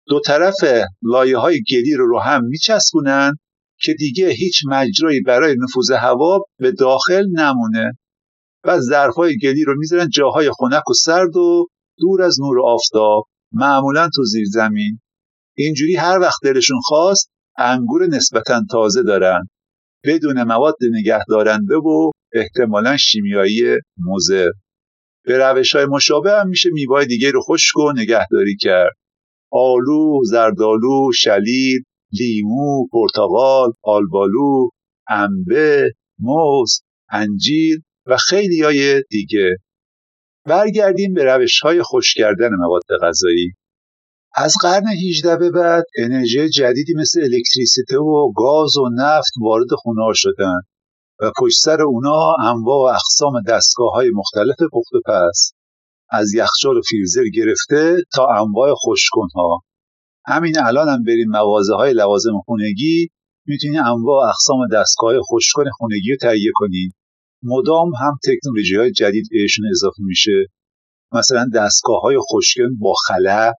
دو طرف لایه های گلی رو رو هم میچسبونن که دیگه هیچ مجرایی برای نفوذ هوا به داخل نمونه. و ظرف های گلی رو می‌ذارن جاهای خنک و سرد و دور از نور آفتاب معمولا تو زیر زمین. اینجوری هر وقت دلشون خواست انگور نسبتا تازه دارن. بدون مواد نگهدارنده و احتمالا شیمیایی مضر به روش های مشابه هم میشه میوه دیگه رو خشک و نگهداری کرد. آلو، زردالو، شلید، لیمو، پرتقال، آلبالو، انبه، موز، انجیر و خیلی های دیگه. برگردیم به روش های خوش کردن مواد غذایی. از قرن 18 به بعد انرژی جدیدی مثل الکتریسیته و گاز و نفت وارد خونه شدن و پشت سر اونا انواع و اقسام دستگاه های مختلف پخت و پس از یخچال و فیلزر گرفته تا انواع خوشکن ها همین الان هم بریم مغازه های لوازم خونگی می‌تونی انواع اقسام دستگاه خوشکن خونگی رو تهیه کنی. مدام هم تکنولوژی های جدید بهشون اضافه میشه. مثلا دستگاه های خوشکن با خلا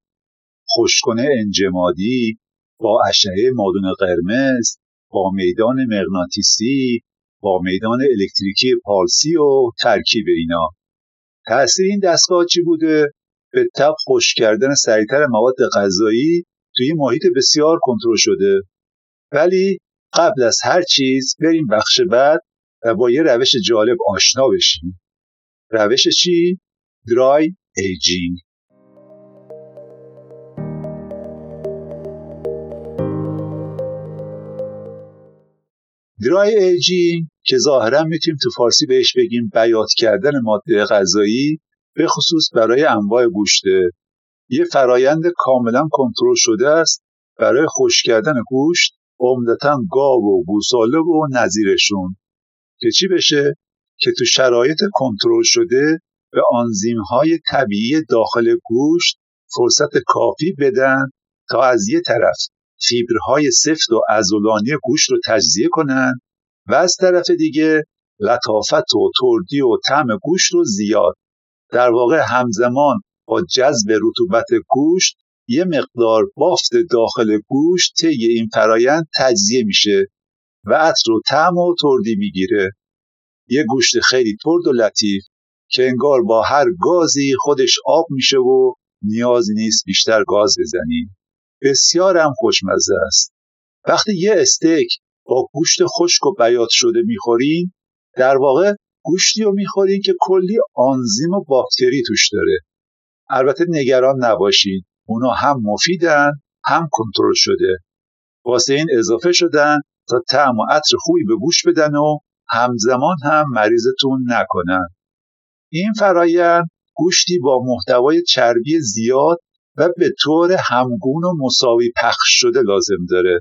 خوشکن انجمادی با اشعه مادون قرمز با میدان مغناطیسی با میدان الکتریکی پالسی و ترکیب اینا. تأثیر این دستگاه چی بوده؟ به تبع خشک کردن سریعتر مواد غذایی توی محیط بسیار کنترل شده. ولی قبل از هر چیز بریم بخش بعد. با یه روش جالب آشنا بشیم. روش چی؟ dry aging dry aging که ظاهرا می‌تونیم تو فارسی بهش بگیم بیات کردن ماده غذایی به خصوص برای انواع گوشته یه فرایند کاملا کنترل شده است برای خوش کردن گوشت عمدتا گاو و گوساله و نظیرشون. که بشه؟ که تو شرایط کنترل شده به آنزیم های طبیعی داخل گوشت فرصت کافی بدن تا از یه طرف فیبرهای سفت و ازولانی گوشت رو تجزیه کنن و از طرف دیگه لطافت و تردی و طعم گوشت رو زیاد. در واقع همزمان با جذب رطوبت گوشت یه مقدار بافت داخل گوشت طی این فرایند تجزیه میشه. و عطر و طعم و تردی می‌گیره. یه گوشت خیلی ترد و لطیف که انگار با هر گازی خودش آب میشه و نیازی نیست بیشتر گاز بزنیم بسیار هم خوشمزه است. وقتی یه استیک با گوشت خشک و بیات شده می‌خورین در واقع گوشتی رو می‌خورین که کلی آنزیم و باکتری توش داره. البته نگران نباشید اونا هم مفیدن هم کنترل شده. واسه این اضافه شدن تا طعم و عطر خوبی به گوش بدن و همزمان هم مریضتون نکنن. این فرایند گوشتی با محتوای چربی زیاد و به طور همگون و مساوی پخش شده لازم داره.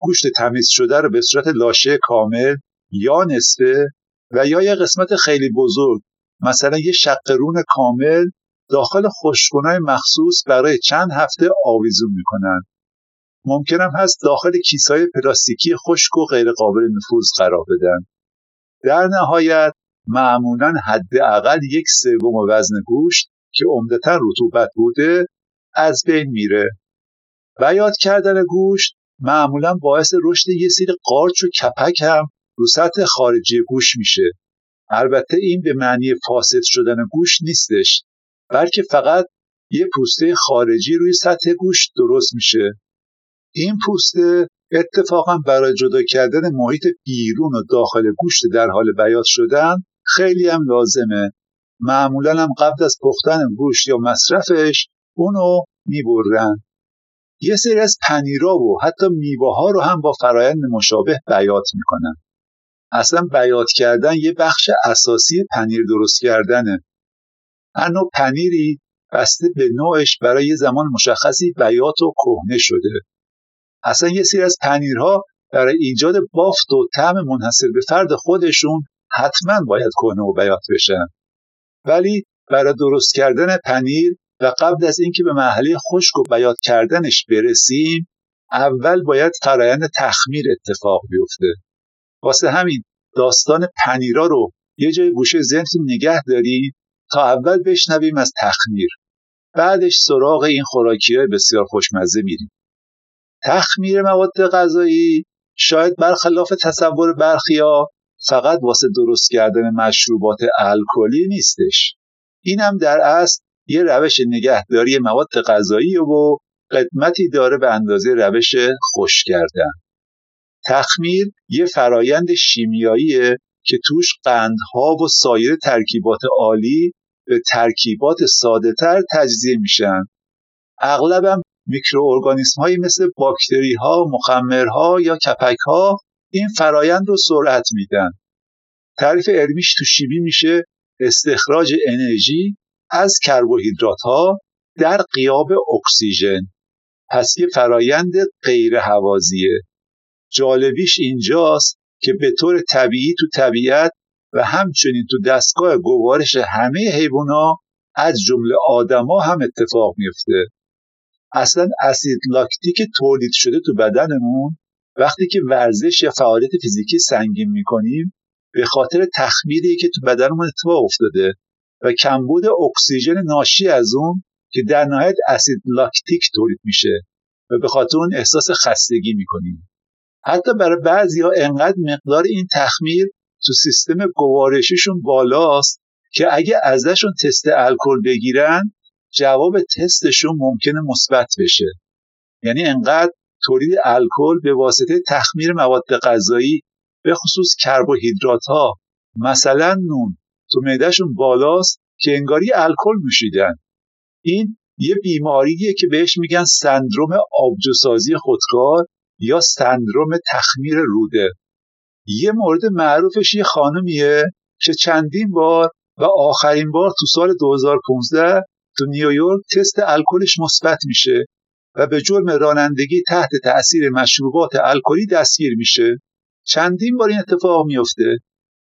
گوشت تمیز شده رو به صورت لاشه کامل یا نصفه و یا یه قسمت خیلی بزرگ مثلا یه شقرون کامل داخل خوشگونای مخصوص برای چند هفته آویزون می‌کنن. ممکنم هست داخل کیسای پلاستیکی خشک و غیر قابل نفوذ قرار بدن. در نهایت معمولا حداقل یک سوم وزن گوشت که عمدتا رطوبت بوده از بین میره. بیاد کردن گوشت معمولا باعث رشد یه سری قارچ و کپک هم رو سطح خارجی گوش میشه. البته این به معنی فاسد شدن گوش نیستش بلکه فقط یه پوسته خارجی روی سطح گوش درست میشه. این پوسته اتفاقا برای جدا کردن محیط بیرون و داخل گوشت در حال بیات شدن خیلی هم لازمه. معمولا هم قبل از پختن گوشت یا مصرفش اونو می‌برن. یه سری از پنیرا و حتی میوه ها رو هم با فرایند مشابه بیات می‌کنن. اصلا بیات کردن یه بخش اساسی پنیر درست کردنه. هر نوع پنیری بسته به نوعش برای زمان مشخصی بیات و کهنه شده. اصلا یه سری از پنیرها برای ایجاد بافت و طعم منحصر به فرد خودشون حتما باید کهنه و بیات بشن. ولی برای درست کردن پنیر و قبل از اینکه به محله خشک و بیات کردنش برسیم اول باید فرایند تخمیر اتفاق بیفته. واسه همین داستان پنیرا رو یه جای گوشه ذهنتون نگه دارید تا اول بشنویم از تخمیر. بعدش سراغ این خوراکی های بسیار خوشمزه میریم. تخمیر مواد غذایی. شاید برخلاف تصور برخیا فقط واسه درست کردن مشروبات الکلی نیستش. این هم در اصل یه روش نگهداری مواد غذایی و قدمتی داره به اندازه روش خوش کردن. تخمیر یه فرایند شیمیاییه که توش قندها و سایر ترکیبات عالی به ترکیبات ساده تر تجزیه میشن. اغلبم میکروارگانیسم هایی مثل باکتری ها، مخمرها یا کپک ها این فرایند رو سرعت میدن. تعریف علمیش تو شیمی میشه استخراج انرژی از کربوهیدرات ها در قیاب اکسیژن. پس یه فرایند غیر هوازیه جالبیش اینجاست که به طور طبیعی تو طبیعت و همچنین تو دستگاه گوارش همه حیوانا از جمله آدما هم اتفاق میفته اصلا اسید لاکتیک تولید شده تو بدنمون. وقتی که ورزش یا فعالیت فیزیکی سنگین می‌کنیم به خاطر تخمیری که تو بدنمون اتفاق افتاده و کمبود اکسیژن ناشی از اون که در نهایت اسید لاکتیک تولید میشه و به خاطر اون احساس خستگی می‌کنیم. حتی برای بعضی ها انقدر مقدار این تخمیر تو سیستم گوارشیشون بالاست که اگه ازشون تست الکل بگیرن جواب تستشون ممکنه مثبت بشه. یعنی انقدر تولید الکل به واسطه تخمیر مواد غذایی به خصوص کربوهیدرات ها مثلا نون تو معدهشون بالاست که انگاری الکل نوشیدن. این یه بیماریه که بهش میگن سندروم آبجوسازی خودکار یا سندروم تخمیر روده. یه مورد معروفش یه خانمیه که چندین بار و آخرین بار تو سال 2015 تو نیویورک تست الکلش مثبت میشه و به جرم رانندگی تحت تأثیر مشروبات الکلی دستگیر میشه. چندین بار این اتفاق میفته.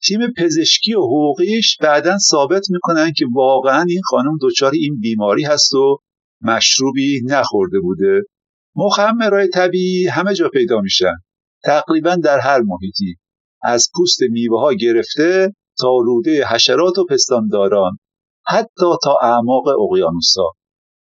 تیم پزشکی و حقوقیش بعدا ثابت می‌کنن که واقعا این خانم دچار این بیماری هست و مشروبی نخورده بوده. مخمرهای طبیعی همه جا پیدا میشن. تقریبا در هر محیطی. از پوست میوه ها گرفته تا روده حشرات و پستانداران. حتی تا اعماق اقیانوسا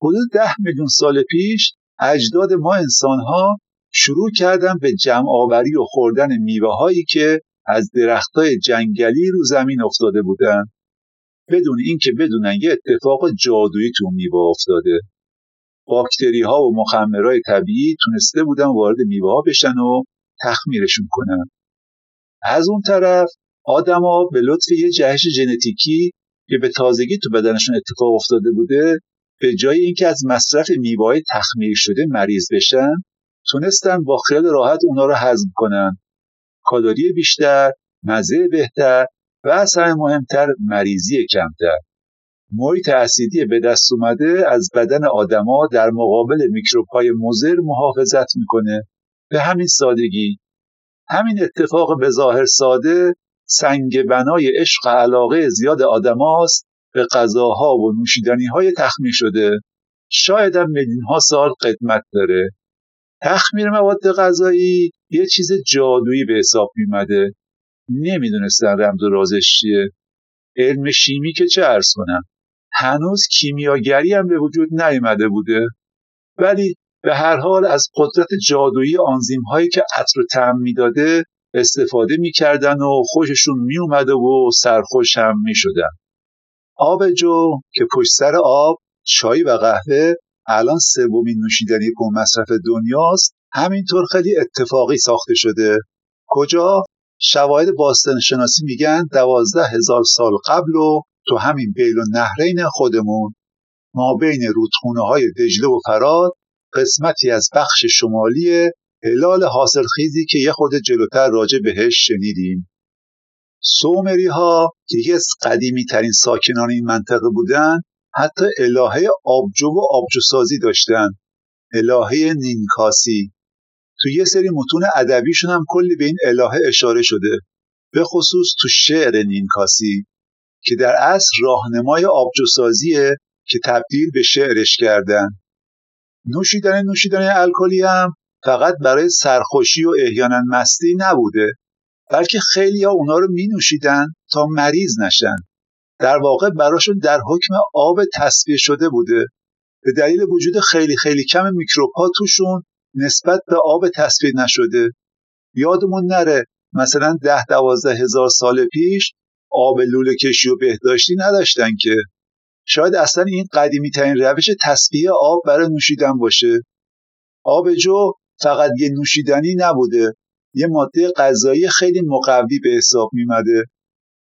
حدود ده میلیون سال پیش اجداد ما انسان ها شروع کردن به جمع آوری و خوردن میوه هایی که از درخت های جنگلی رو زمین افتاده بودن. بدون اینکه بدونن یه اتفاق جادویی تو میوه افتاده. باکتری ها و مخمرهای طبیعی تونسته بودن وارد میوه ها بشن و تخمیرشون کنن. از اون طرف آدما به لطف یه جهش ژنتیکی که به تازگی تو بدنشون اتفاق افتاده بوده به جای اینکه از مصرف میوه تخمیر شده مریض بشن تونستن با خیال راحت اونا رو هضم کنن. کالری بیشتر مزه بهتر و از همه مهمتر مریضی کمتر. محیط اسیدی به دست اومده از بدن آدما در مقابل میکروب های مضر محافظت می‌کنه. به همین سادگی. همین اتفاق به ظاهر ساده سنگ بنای عشق علاقه زیاد آدماست به غذاها و نوشیدنی های تخمیر شده. شاید هم ها سال قدمت داره. تخمیر مواد غذایی یه چیز جادویی به حساب میمده نمی‌دونستن رمز و رازش چیه. علم شیمی که چه ارز کنم؟ هنوز کیمیاگری هم به وجود نیامده بوده. ولی به هر حال از قدرت جادویی آنزیم هایی که عطر و طعم می‌داده استفاده می‌کردن و خوششون میومده و سرخوش هم می‌شدن. آب جو که پشت سر آب چای و قهوه الان سومین نوشیدنی پر مصرف دنیاست. همینطور خیلی اتفاقی ساخته شده. کجا؟ شواهد باستان شناسی میگن دوازده هزار سال قبل و تو همین بیل و نهرین خودمون. ما بین رودخونه های دجله و فراد قسمتی از بخش شمالی هلال حاصلخیزی که یه خود جلوتر راجع بهش شنیدیم. سومری ها که یکی از قدیمی ترین ساکنان این منطقه بودن حتی الهه آبجو و آبجوسازی داشتن. الهه نینکاسی. تو یه سری متون ادبیشون هم کلی به این الهه اشاره شده. به خصوص تو شعر نینکاسی که در اصل راهنمای آبجوسازیه که تبدیل به شعرش کردن. نوشیدن نوشیدن الکلی هم فقط برای سرخوشی و احیانا مستی نبوده بلکه خیلی ها اونا رو می نوشیدن تا مریض نشن. در واقع براشون در حکم آب تصفیه شده بوده. به دلیل وجود خیلی خیلی کم میکروب ها توشون نسبت به آب تصفیه نشده. یادمون نره مثلا ده دوازده هزار سال پیش آب لوله کشی و بهداشتی نداشتن که. شاید اصلا این قدیمی ترین روش تصفیه آب برای نوشیدن باشه. آب جو فقط یه نوشیدنی نبوده. یه ماده غذایی خیلی مقوی به حساب میمده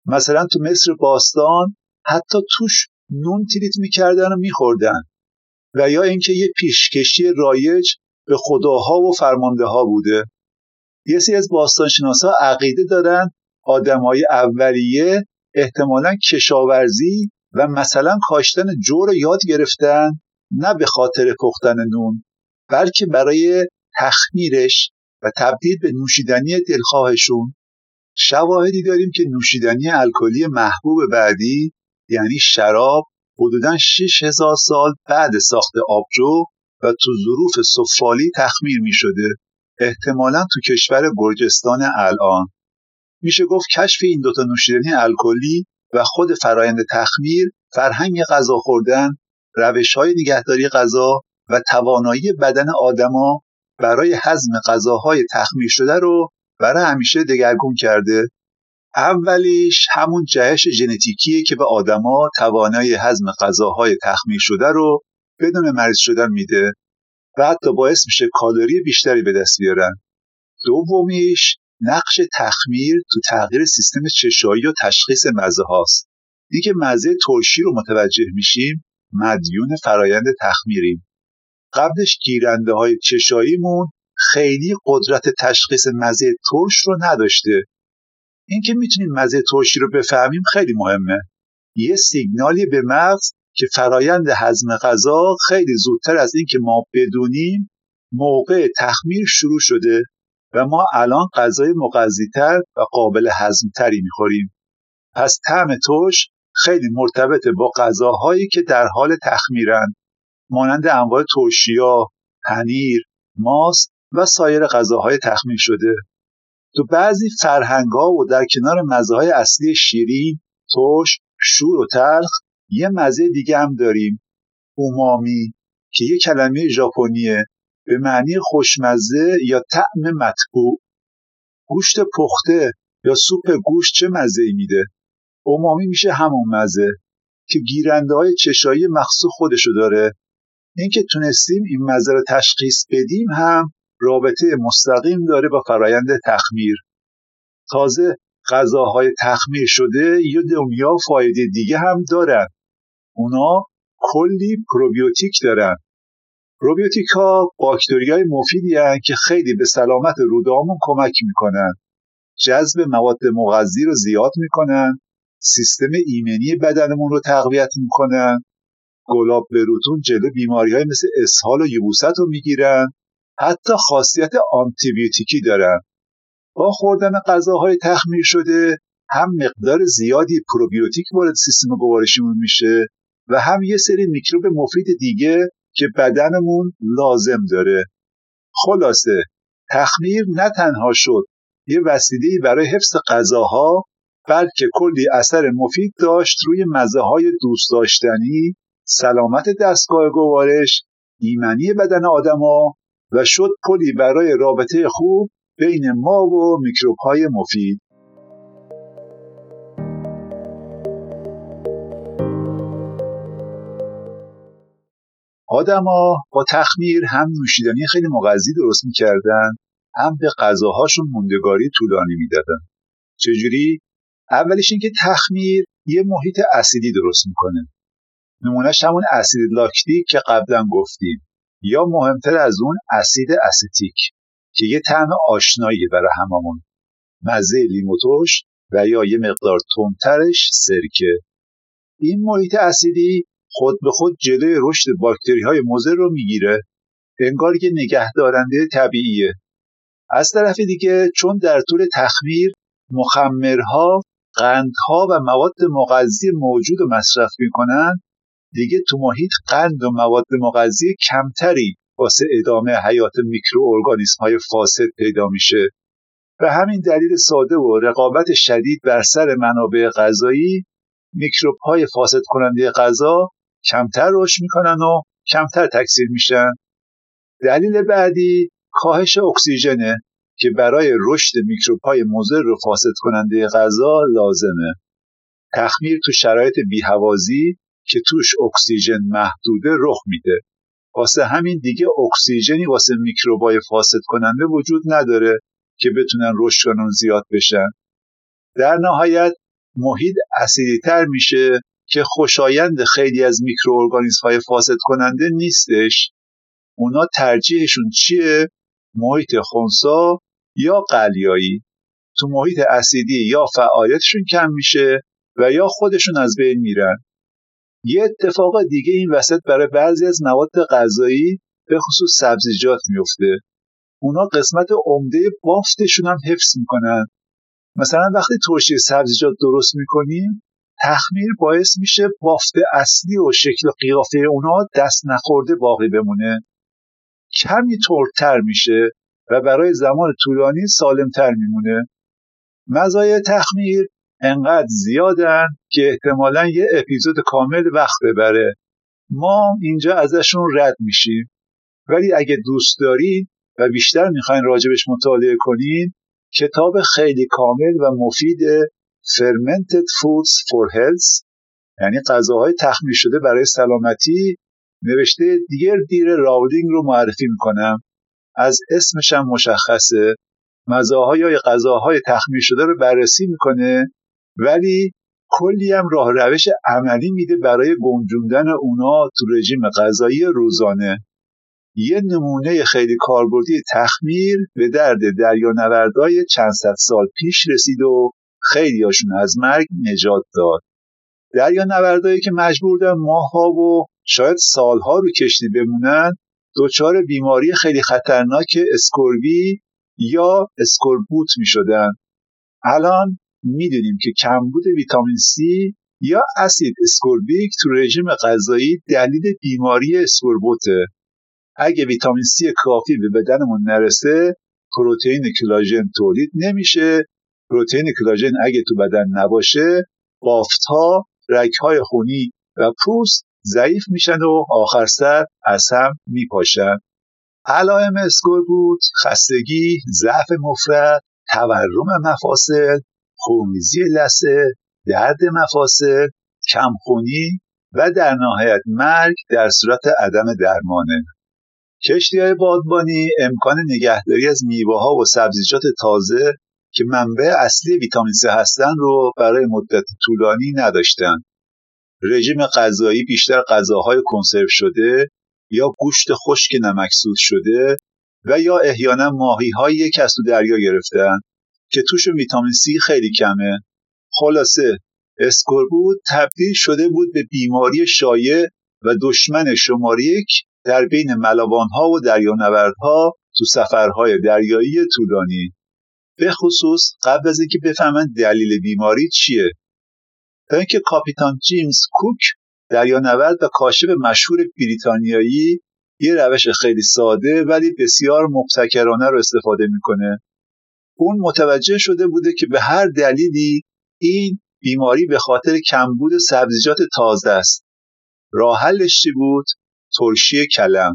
مثلا تو مصر باستان حتی توش نون تریت می‌کردن و میخوردن. و یا اینکه یه پیشکشی رایج به خداها و فرمانده ها بوده. یه سری از باستانشناسا عقیده دارن آدمای اولیه احتمالا کشاورزی و مثلا کاشتن جو رو یاد گرفتن نه به خاطر پختن نون بلکه برای تخمیرش و تبدیل به نوشیدنی دلخواهشون شواهدی داریم که نوشیدنی الکلی محبوب بعدی یعنی شراب حدودا 6000 سال بعد ساخت آبجو و تو ظروف سفالی تخمیر می شده احتمالا تو کشور گرجستان الان. میشه گفت کشف این دوتا نوشیدنی الکلی و خود فرایند تخمیر فرهنگ غذا خوردن روش های نگهداری غذا و توانایی بدن آدما برای هضم غذاهای تخمیر شده رو برای همیشه دگرگون کرده. اولیش همون جهش ژنتیکیه که به آدما توانایی هضم غذاهای تخمیر شده رو بدون مریض شدن میده و حتی باعث میشه کالری بیشتری به دست بیارن. دومیش نقش تخمیر تو تغییر سیستم چشایی و تشخیص مزه هاست. اینکه مزه ترشی رو متوجه میشیم مدیون فرایند تخمیریم. قبلش گیرنده های چشاییمون خیلی قدرت تشخیص مزه ترش رو نداشته. اینکه می‌تونیم مزه ترشی رو بفهمیم خیلی مهمه. یه سیگنالی به مغز که فرایند هضم غذا خیلی زودتر از اینکه ما بدونیم موقع تخمیر شروع شده و ما الان غذای مغذیتر و قابل هضمتری می‌خوریم. پس طعم ترش خیلی مرتبط با غذاهایی که در حال تخمیرن. مانند انواع ترشیا، پنیر، ماست و سایر غذاهای تخمیر شده. تو بعضی فرهنگ‌ها و در کنار مزه اصلی شیرین، ترش، شور و تلخ یه مزه دیگه هم داریم اومامی که یه کلمه ژاپنیه به معنی خوشمزه یا طعم مطبوع. گوشت پخته یا سوپ گوشت چه مزه ای میده؟ اومامی میشه همون مزه که گیرنده های چشایی مخصوص خودشو داره اینکه تونستیم این مزه رو تشخیص بدیم هم رابطه مستقیم داره با فرایند تخمیر. تازه غذاهای تخمیر شده یه دنیا فایده دیگه هم دارن. اونا کلی پروبیوتیک دارن. پروبیوتیک ها باکتری های مفیدی هن که خیلی به سلامت رودامون کمک می‌کنن. جذب مواد مغذی رو زیاد می‌کنن. سیستم ایمنی بدنمون رو تقویت می‌کنن. گلاب بروتون جلو بیماری های مثل اسهال و یبوست رو می‌گیرن. حتی خاصیت آنتیبیوتیکی دارن. با خوردن غذاهای تخمیر شده هم مقدار زیادی پروبیوتیک وارد سیستم گوارشیمون میشه و هم یه سری میکروب مفید دیگه که بدنمون لازم داره. خلاصه تخمیر نه تنها شد یه وسیله برای حفظ غذاها بلکه کلی اثر مفید داشت روی مزه های دوست داشتنی سلامت دستگاه گوارش ایمنی بدن آدما و شد پلی برای رابطه خوب بین ما و میکروب های مفید. آدما با تخمیر هم نوشیدنی خیلی مغذی درست می‌کردن هم به غذاهاشون موندگاری طولانی می‌دادن. چجوری؟ اولش اینکه تخمیر یه محیط اسیدی درست می‌کنه. نمونهش همون اسید لاکتیک که قبلا گفتیم یا مهمتر از اون اسید استیک که یه طعم آشنایی برای هممون. مزه لیموتوش و یا یه مقدار تندترش سرکه. این محیط اسیدی خود به خود جلوی رشد باکتری های مضر رو می‌گیره. انگار یه نگهدارنده طبیعیه. از طرف دیگه چون در طول تخمیر مخمرها قندها و مواد مغذی موجود رو مصرف می‌کنن دیگه تو محیط قند و مواد مغذی کمتری واسه ادامه حیات میکروارگانیسم های فاسد پیدا میشه. به همین دلیل ساده و رقابت شدید بر سر منابع غذایی میکروب های فاسد کننده غذا کمتر رشد می‌کنن و کمتر تکثیر میشن. دلیل بعدی کاهش اکسیژنه که برای رشد میکروب های مضر و فاسد کننده غذا لازمه. تخمیر تو شرایط بیهوازی که توش اکسیژن محدوده رخ میده. واسه همین دیگه اکسیژنی واسه میکروبای فاسد کننده وجود نداره که بتونن رشد کنن زیاد بشن. در نهایت محیط اسیدیتر میشه که خوشایند خیلی از میکروارگانیسم های فاسد کننده نیستش. اونا ترجیحشون چیه؟ محیط خونسا یا قلیایی. تو محیط اسیدی یا فعالیتشون کم میشه و یا خودشون از بین میرن. یه اتفاق دیگه این وسط برای بعضی از مواد غذایی به خصوص سبزیجات میفته. اونا قسمت عمده بافتشون هم حفظ می‌کنن. مثلا وقتی ترشی سبزیجات درست می‌کنیم تخمیر باعث میشه بافت اصلی و شکل قیافه اونا دست نخورده باقی بمونه. کمی ترکتر میشه و برای زمان طولانی سالمتر میمونه. مزایای تخمیر انقدر زیادن که احتمالا یه اپیزود کامل وقت ببره. ما اینجا ازشون رد میشیم. ولی اگه دوست دارین و بیشتر می‌خواین راجبش مطالعه کنین کتاب خیلی کامل و مفید Fermented Foods for Health یعنی غذاهای تخمیر شده برای سلامتی نوشته دیگر دیر راولینگ رو معرفی می‌کنم. از اسمش هم مشخصه. مزاهای یا غذاهای تخمیر شده رو بررسی می‌کنه. ولی کلی هم راه روش عملی میده برای گنجوندن اونا تو رژیم غذایی روزانه یه نمونه خیلی کاربردی تخمیر به درد دریانوردای چند صد سال پیش رسید و خیلیاشون از مرگ نجات داد دریانوردایی که مجبور بودن ماهها و شاید سالها رو کشتی بمونن دچار بیماری خیلی خطرناک اسکوربی یا اسکوربوت می شدن. الان می‌دونیم که کمبود ویتامین C یا اسید اسکوربیک تو رژیم غذایی دلیل بیماری اسکوربوته. اگه ویتامین C کافی به بدنمون نرسه پروتئین کلاژن تولید نمیشه. پروتئین کلاژن اگه تو بدن نباشه بافتها رگهای خونی و پوست ضعیف میشن و آخر سر از هم میپاشن. علائم اسکوربوت خستگی ضعف مفرد تورم مفاصل خونریزی لسه درد مفاصل کمخونی و در نهایت مرگ در صورت عدم درمانه کشتی های بادبانی امکان نگهداری از میوه ها و سبزیجات تازه که منبع اصلی ویتامین C هستن رو برای مدت طولانی نداشتن. رژیم غذایی بیشتر غذاهای کنسرو شده یا گوشت خشک نمکسود شده و یا احیانا ماهی هایی که از دریا گرفتن که توش ویتامین C خیلی کمه. خلاصه اسکوربوت تبدیل شده بود به بیماری شایع و دشمن شماره یک در بین ملوانها و دریانوردها تو سفرهای دریایی طولانی. به خصوص قبل از اینکه بفهمن دلیل بیماری چیه. تا اینکه کاپیتان جیمز کوک دریانورد و کاشف مشهور بریتانیایی یه روش خیلی ساده ولی بسیار مبتکرانه رو استفاده می‌کنه. اون متوجه شده بوده که به هر دلیلی این بیماری به خاطر کمبود سبزیجات تازه است. راه حلش چی بود؟ ترشی کلم.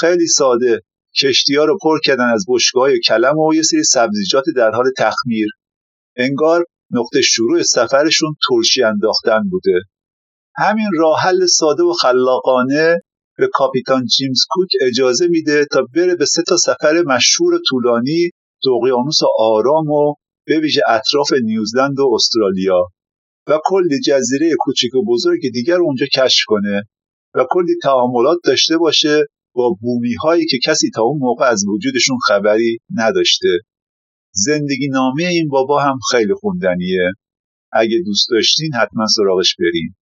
خیلی ساده. کشتی ها رو پر کردن از بشگاه کلم و یه سری سبزیجات در حال تخمیر. انگار نقطه شروع سفرشون ترشی انداختن بوده. همین راه حل ساده و خلاقانه به کاپیتان جیمز کوک اجازه میده تا بره به سه تا سفر مشهور طولانی اقیانوس آرام و به ویژه اطراف نیوزلند و استرالیا و کلی جزیره کوچیک و بزرگ دیگر اونجا کشف کنه و کلی تعاملات داشته باشه با بومی هایی که کسی تا اون موقع از وجودشون خبری نداشته. زندگی نامه این بابا هم خیلی خوندنیه. اگه دوست داشتین حتما سراغش برین.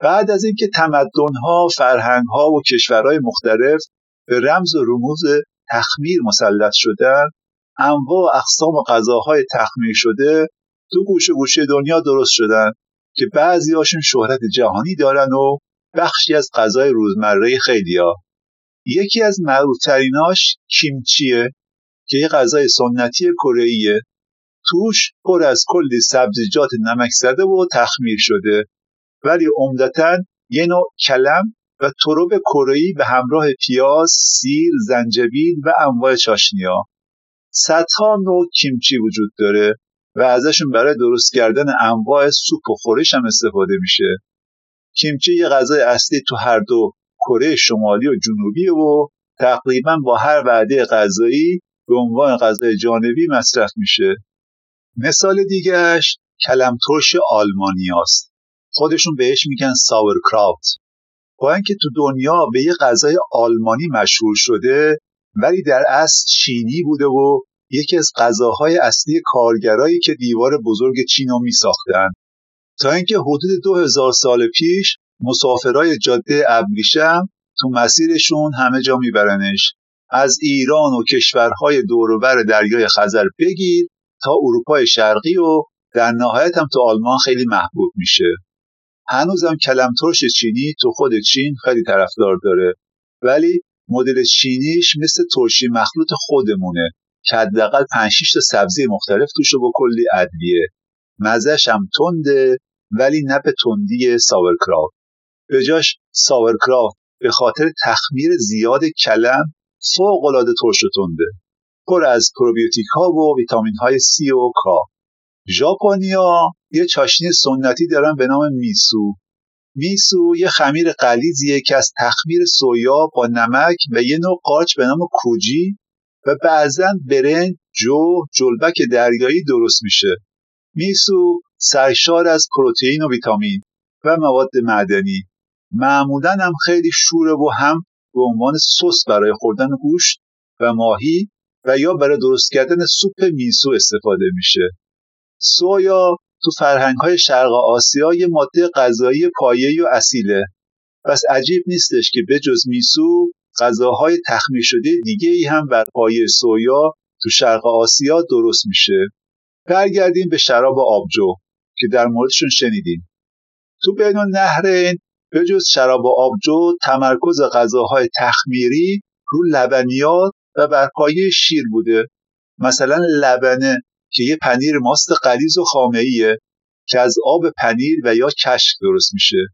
بعد از اینکه تمدنها، فرهنگها و کشورهای مختلف به رمز و رموز تخمیر مسلط شدن انواع اقسام و غذاهای تخمیر شده تو گوشه گوشه دنیا درست شدن که بعضی هاشون شهرت جهانی دارن و بخشی از غذای روزمره خیلیا یکی از معروفتریناش کیمچیه که یه غذای سنتی کره توش پر از کلی سبزیجات نمک زده و تخمیر شده ولی عمدتا یه نوع کلم و تروب کره به همراه پیاز، سیر، زنجبیل و انواع چاشنیا صدها نوع کیمچی وجود داره و ازشون برای درست کردن انواع سوپ و خورش هم استفاده میشه. کیمچی یه غذای اصلی تو هر دو کره شمالی و جنوبی و تقریبا با هر وعده غذایی به عنوان غذای جانبی مصرف میشه. مثال دیگهش کلم ترش آلمانی است. خودشون بهش میگن ساورکراوت با اینکه تو دنیا به یه غذای آلمانی مشهور شده ولی در اصل چینی بوده و یکی از غذاهای اصلی کارگرایی که دیوار بزرگ چین رو می ساختن. تا اینکه حدود دو هزار سال پیش مسافرای جاده ابریشم تو مسیرشون همه جا میبرنش. از ایران و کشورهای دوروبر دریای خزر بگیر تا اروپای شرقی و در نهایت هم تو آلمان خیلی محبوب میشه. هنوزم کلم ترش چینی تو خود چین خیلی طرفدار داره. ولی مدل چینیش مثل ترشی مخلوط خودمونه که حداقل 5 تا سبزی مختلف توش با کلی ادویه. مزهش هم تنده ولی نه به تندی sauerkraut به جاش sauerkraut به خاطر تخمیر زیاد کلم فوق العاده ترش و تنده. پر از پروبیوتیک ها و ویتامین های C و K ژاپنیا یه چاشنی سنتی دارن به نام میسو. میسو یه خمیر غلیظیه که از تخمیر سویا با نمک و یه نوع قارچ به نام کوجی و بعضا برنج جو جلبک دریایی درست میشه. میسو سرشار از پروتئین و ویتامین و مواد معدنی. معمولا هم خیلی شوره و هم به عنوان سس برای خوردن گوشت و ماهی و یا برای درست کردن سوپ میسو استفاده میشه. سویا تو فرهنگ های شرق آسیا یه ماده غذایی پایه و اصیله. پس عجیب نیستش که به جز میسو غذاهای تخمیر شده دیگه ای هم بر پایه سویا تو شرق آسیا درست میشه. برگردیم به شراب آبجو که در موردشون شنیدیم. تو بین نهرین جز شراب آبجو تمرکز غذاهای تخمیری رو لبنیات و بر پایه شیر بوده. مثلا لبنه که یه پنیر ماست غلیظ و خامه‌ایه که از آب پنیر و یا کشک درست میشه.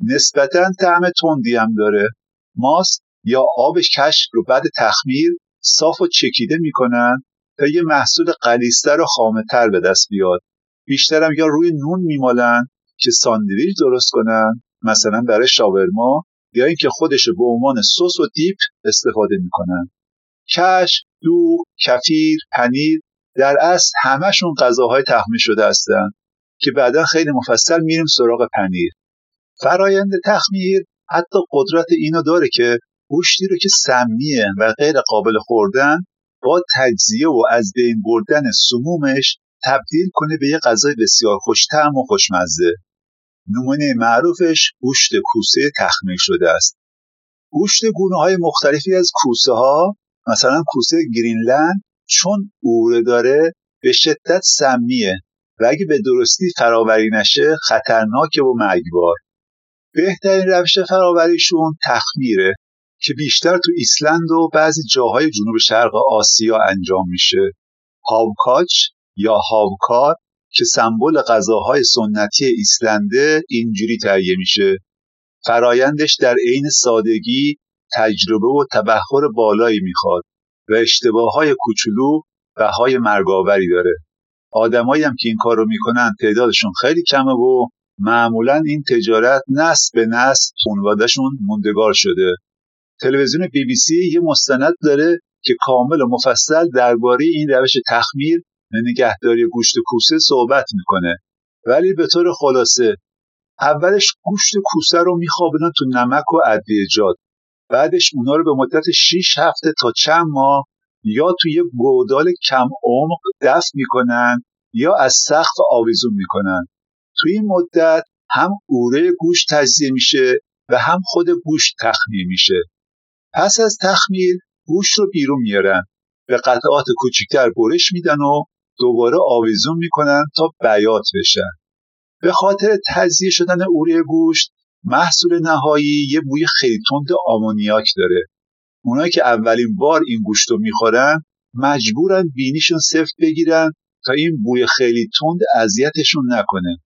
نسبتا طعم تندی هم داره. ماست یا آب کشک رو بعد تخمیر صاف و چکیده می‌کنن تا یه محصول غلیظتر و خامه‌ای به دست بیاد. بیشترم یا روی نون میمالن که ساندویچ درست کنن مثلا برای شاورما یا اینکه خودش به عنوان سس و dip استفاده می‌کنن. کشک، دوغ، کفیر، پنیر در اصل همشون غذاهای تخمیر شده هستن که بعدا خیلی مفصل میریم سراغ پنیر. فرایند تخمیر حتی قدرت اینو داره که گوشتی رو که سمیه و غیر قابل خوردن با تجزیه و از بین بردن سمومش تبدیل کنه به یه غذای بسیار خوشتم و خوشمزه. نمونه معروفش گوشت کوسه تخمیر شده است. گوشت گونه های مختلفی از کوسه ها مثلا کوسه گرینلند چون اوره داره به شدت سمیه. و اگه به درستی فراوری نشه خطرناکه و مرگبار بهترین روش فراوریشون تخمیره که بیشتر تو ایسلند و بعضی جاهای جنوب شرق آسیا انجام میشه. هاوکاچ یا هاوکار که سمبل غذاهای سنتی ایسلنده اینجوری تهیه میشه. فرایندش در عین سادگی تجربه و تبخور بالایی می‌خواد. و اشتباه های کوچولو های مرگاوری داره. آدمایی هم که این کار رو می‌کنن تعدادشون خیلی کمه و معمولا این تجارت نسل به نسل خانوادهشون موندگار شده. تلویزیون بی بی سی یه مستند داره که کامل و مفصل درباره این روش تخمیر و نگهداری گوشت کوسه صحبت می‌کنه. ولی به طور خلاصه اولش گوشت کوسه رو میخوابونن تو نمک و ادویجات بعدش اونا رو به مدت 6 هفته تا چند ماه یا توی گودال کم عمق دفع می‌کنن یا از سقف آویزون می‌کنن. توی این مدت هم اوره گوشت تجزیه میشه و هم خود گوشت تخمیر میشه. پس از تخمیر گوشت رو بیرون میارن. به قطعات کوچکتر برش میدن و دوباره آویزون می‌کنن تا بیات بشن. به خاطر تجزیه شدن اوره گوشت محصول نهایی یه بوی خیلی تند آمونیاک داره. اونایی که اولین بار این گوشت رو می‌خورن مجبورن بینیشون سفت بگیرن تا این بوی خیلی تند اذیتشون نکنه.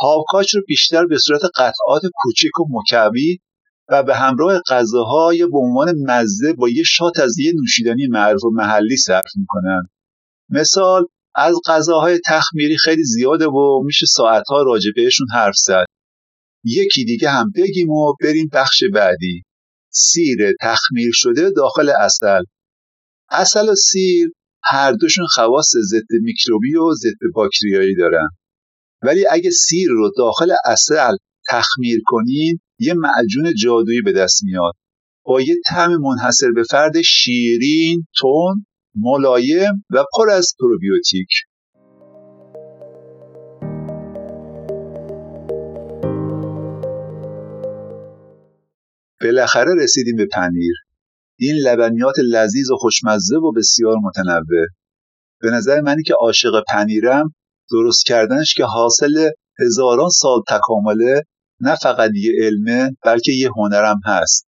هاوکاچ رو بیشتر به صورت قطعات کوچیک و مکعبی و به همراه غذاهای به عنوان مزه با یه شات از یه نوشیدنی معروف محلی صرف می‌کنن. مثال از غذاهای تخمیری خیلی زیاده و میشه ساعتها راجع بهشون حرف زد. یکی دیگه هم بگیم و بریم بخش بعدی. سیر تخمیر شده داخل اصل اصل و سیر هر دوشون خواص ضد میکروبی و ضد باکتریایی دارن. ولی اگه سیر رو داخل اصل تخمیر کنین یه معجون جادویی به دست میاد. با یه طعم منحصر به فرد شیرین تون ملایم و پر از پروبیوتیک. بالاخره رسیدیم به پنیر. این لبنیات لذیذ و خوشمزه و بسیار متنوع. به نظر منی که عاشق پنیرم درست کردنش که حاصل هزاران سال تکامله نه فقط یه علمه بلکه یه هنرم هست.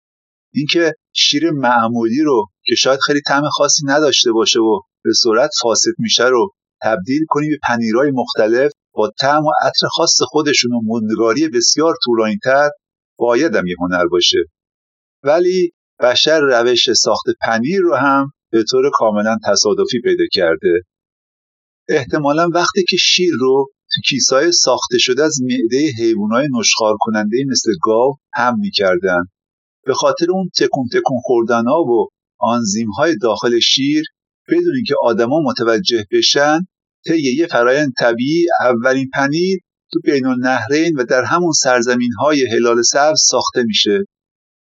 اینکه شیر معمولی رو که شاید خیلی طعم خاصی نداشته باشه و به صورت فاسد میشه رو تبدیل کنی به پنیرهای مختلف با طعم و عطر خاص خودشون و موندگاری بسیار طولانیتر باید هم یه هنر باشه. ولی بشر روش ساخت پنیر رو هم به طور کاملا تصادفی پیدا کرده. احتمالا وقتی که شیر رو تو کیسای ساخته شده از معده حیوانای نشخار کننده مثل گاو هم می‌کردن. به خاطر اون تکون تکون خوردن ها و آنزیم های داخل شیر بدون اینکه آدما متوجه بشن طی یه فرایند طبیعی اولین پنیر تو بین النهرین و در همون سرزمین های هلال سبز ساخته میشه.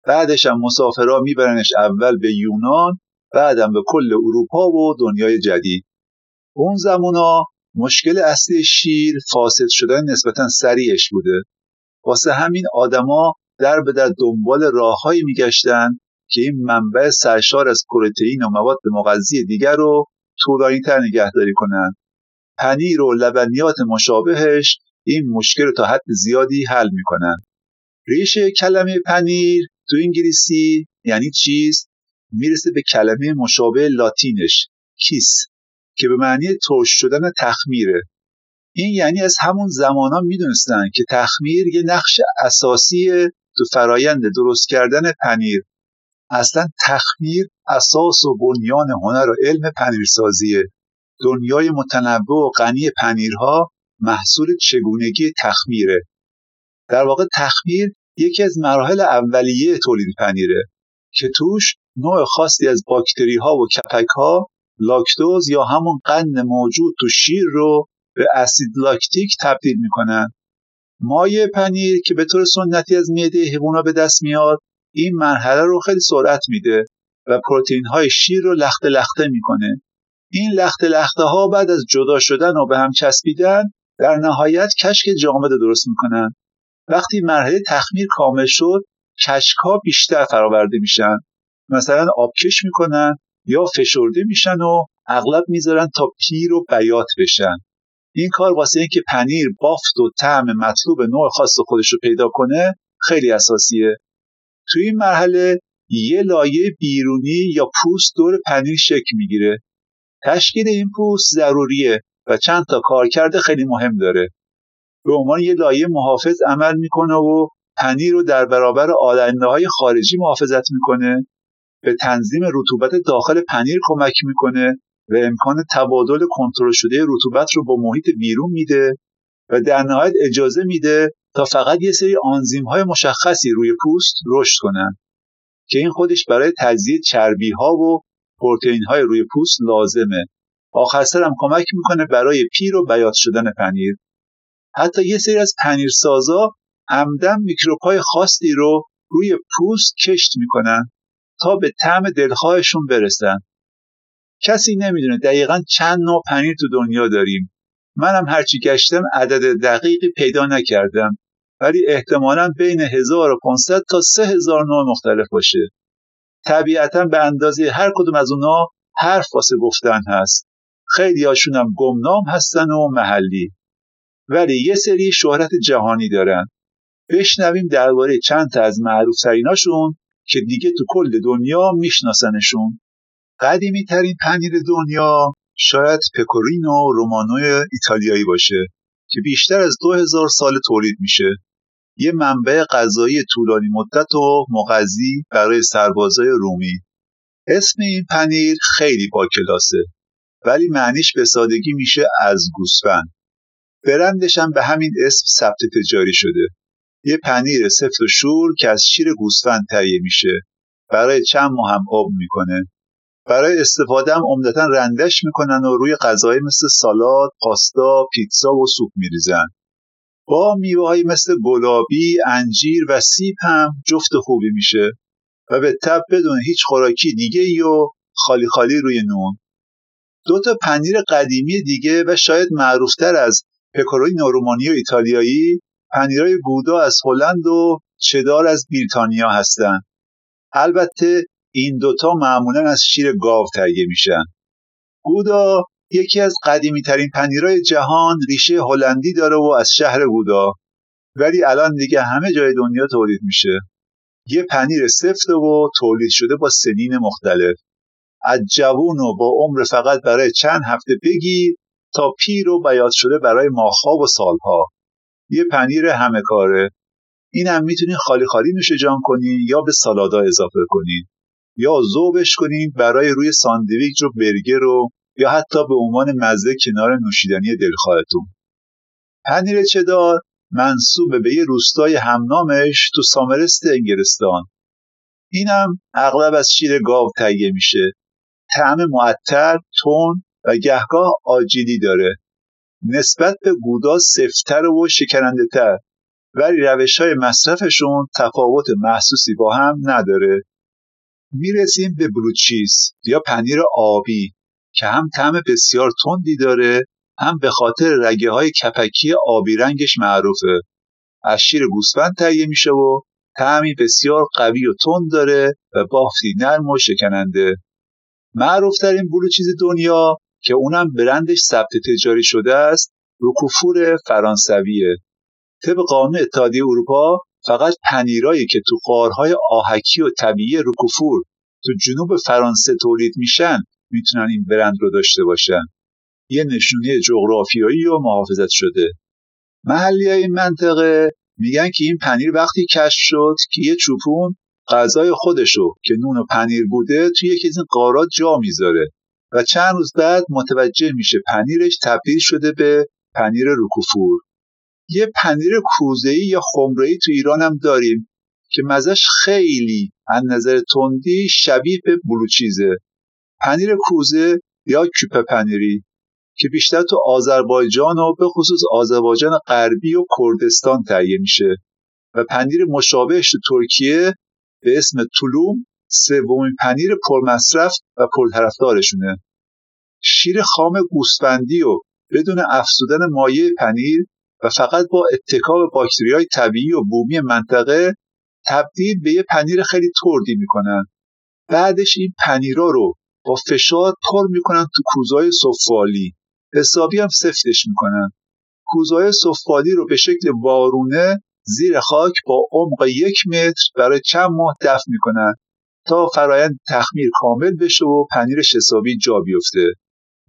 بعدش هم مسافرها میبرنش اول به یونان بعدم به کل اروپا و دنیای جدید. اون زمونا مشکل اصلی شیر فاسد شدن نسبتا سریعش بوده. واسه همین آدما در به در دنبال راههایی میگشتن که این منبع سرشار از پروتئین و مواد مغذی دیگر رو طولانیتر نگهداری کنند پنیر و لبنیات مشابهش این مشکل رو تا حد زیادی حل می‌کنن. ریشه کلمه پنیر تو انگلیسی یعنی چیز می‌رسه به کلمه مشابه لاتینش کیس که به معنی ترش شدن تخمیره. این یعنی از همون زمان ها می‌دونستن که تخمیر یه نقش اساسی تو فرایند درست کردن پنیر. اصلا تخمیر اساس و بنیان هنر و علم پنیرسازیه. دنیای متنوع و غنی پنیرها محصول چگونگی تخمیره. در واقع تخمیر یکی از مراحل اولیه تولید پنیره که توش نوع خاصی از باکتری ها و کپک ها لاکتوز یا همون قند موجود تو شیر رو به اسید لاکتیک تبدیل می‌کنن. مایع پنیر که به طور سنتی از میده حیوانا به دست میاد این مرحله رو خیلی سرعت میده و پروتئین های شیر رو لخته لخته می‌کنه. این لخته لخته ها بعد از جدا شدن و به هم چسبیدن در نهایت کشک جامد درست می‌کنن. وقتی مرحله تخمیر کامل شد کشک ها بیشتر فراورده میشن. مثلا آبکش می‌کنن یا فشرده میشن و اغلب می‌ذارن تا پیر و بیات بشن. این کار واسه اینکه پنیر بافت و طعم مطلوب نوع خاص خودش رو پیدا کنه خیلی اساسیه. توی این مرحله یه لایه بیرونی یا پوست دور پنیر شکل می‌گیره. تشکیل این پوست ضروریه و چند تا کارکرد خیلی مهم داره. به عنوان یه لایه محافظ عمل می‌کنه و پنیر رو در برابر آلنده های خارجی محافظت می‌کنه. به تنظیم رطوبت داخل پنیر کمک می‌کنه و امکان تبادل کنترل شده رطوبت رو با محیط بیرون میده و در نهایت اجازه میده تا فقط یه سری آنزیم های مشخصی روی پوست رشد کنن که این خودش برای تجزیه چربی ها و پروتئین های روی پوست لازمه. آخر هم کمک می‌کنه برای پیر و بیات شدن پنیر. حتی یه سری از پنیرسازا عمدن میکروب های خاصی رو روی پوست کشت می‌کنن تا به طعم دلخواهشون برسن. کسی نمی‌دونه دقیقا چند نوع پنیر تو دنیا داریم. منم هرچی گشتم عدد دقیقی پیدا نکردم ولی احتمالا بین 1500 تا 3000 نوع مختلف باشه. طبیعتا به اندازه هر کدوم از اونا حرف واسه گفتن هست. خیلی هاشون هم گمنام هستن و محلی. ولی یه سری شهرت جهانی دارن. بشنویم درباره چند تا از معروف تریناشون که دیگه تو کل دنیا میشناسنشون. قدیمی ترین پنیر دنیا شاید پکورینو رومانو ایتالیایی باشه که بیشتر از 2000 سال تولید میشه. یه منبع غذایی طولانی مدت و مغذی برای سربازای رومی. اسم این پنیر خیلی با کلاسه ولی معنیش به سادگی میشه از گوسفند. برندش هم به همین اسم ثبت تجاری شده یه پنیر سفت و شور که از شیر گوسفند تهیه میشه برای چند ماه هم آب می‌کنه برای استفاده هم عمدتا رندش می‌کنن و روی غذای مثل سالاد، پاستا، پیتزا و سوپ میریزن. با میوه مثل گلابی، انجیر و سیب هم جفت خوبی میشه و به تب بدون هیچ خوراکی دیگه ای و خالی خالی روی نون. دو تا پنیر قدیمی دیگه و شاید معروفتر از پکوروی نورومانی و ایتالیایی پنیرای گودا از هلند و چدار از بریتانیا هستند. البته این دوتا معمولا از شیر گاو تهیه میشن. گودا یکی از قدیمی ترین پنیرای جهان ریشه هلندی داره و از شهر گودا ولی الان دیگه همه جای دنیا تولید میشه. یه پنیر سفت و تولید شده با سنین مختلف. از جوون و با عمر فقط برای چند هفته بگیر تا پیر و بیاد شده برای ماهها و سالها. یه پنیر همه کاره این هم می‌تونین خالی خالی نوش جان کنین یا به سالادا اضافه کنین یا ذوبش کنین برای روی ساندویچ و برگر رو یا حتی به عنوان مزه کنار نوشیدنی دلخواهتون پنیر چدار منصوب به یه روستای همنامش تو سامرست انگلستان. اینم اغلب از شیر گاو تهیه میشه. طعم معطر تون و گهگاه آجیلی داره. نسبت به گودا سفتر و شکننده تر ولی روش های مصرفشون تفاوت محسوسی با هم نداره. می‌رسیم به بلوچیز یا پنیر آبی که هم طعم بسیار تندی داره هم به خاطر رگه های کپکی آبی رنگش معروفه. از شیر گوسفند تهیه میشه و طعمی بسیار قوی و تند داره و بافتی نرم و شکننده. معروفترین بلوچیز دنیا که اونم برندش ثبت تجاری شده است روکوفور فرانسویه. طبق قانون اتحادیه اروپا فقط پنیرایی که تو قارهای آهکی و طبیعی روکوفور تو جنوب فرانسه تولید میشن می‌تونن این برند رو داشته باشن. یه نشونه جغرافیایی و محافظت شده. محلی این منطقه میگن که این پنیر وقتی کشف شد که یه چوپون غذای خودشو که نون و پنیر بوده توی یکی از این قارات جا می‌ذاره. و چند روز بعد متوجه میشه پنیرش تبدیل شده به پنیر روکوفور یه پنیر کوزه‌ای یا خمره‌ای تو ایران هم داریم که مزش خیلی از نظر تندی شبیه به بلوچیزه. پنیر کوزه یا کیپه پنیری که بیشتر تو آذربایجان و به خصوص آذربایجان غربی و کردستان تهیه میشه و پنیر مشابهش تو ترکیه به اسم طولوم سومین پنیر پرمصرف و پرطرفدارشونه. شیر خام گوسفندی و بدون افزودن مایع پنیر و فقط با اتکا به باکتری طبیعی و بومی منطقه تبدیل به یه پنیر خیلی تردی می‌کنن. بعدش این پنیرا رو با فشار پر می‌کنن تو کوزای صفالی حسابی هم سفتش می‌کنن. کوزای صفالی رو به شکل وارونه زیر خاک با عمق یک متر برای چند ماه دفن می‌کنن. تا فرایند تخمیر کامل بشه و پنیرش حسابی جا بیفته.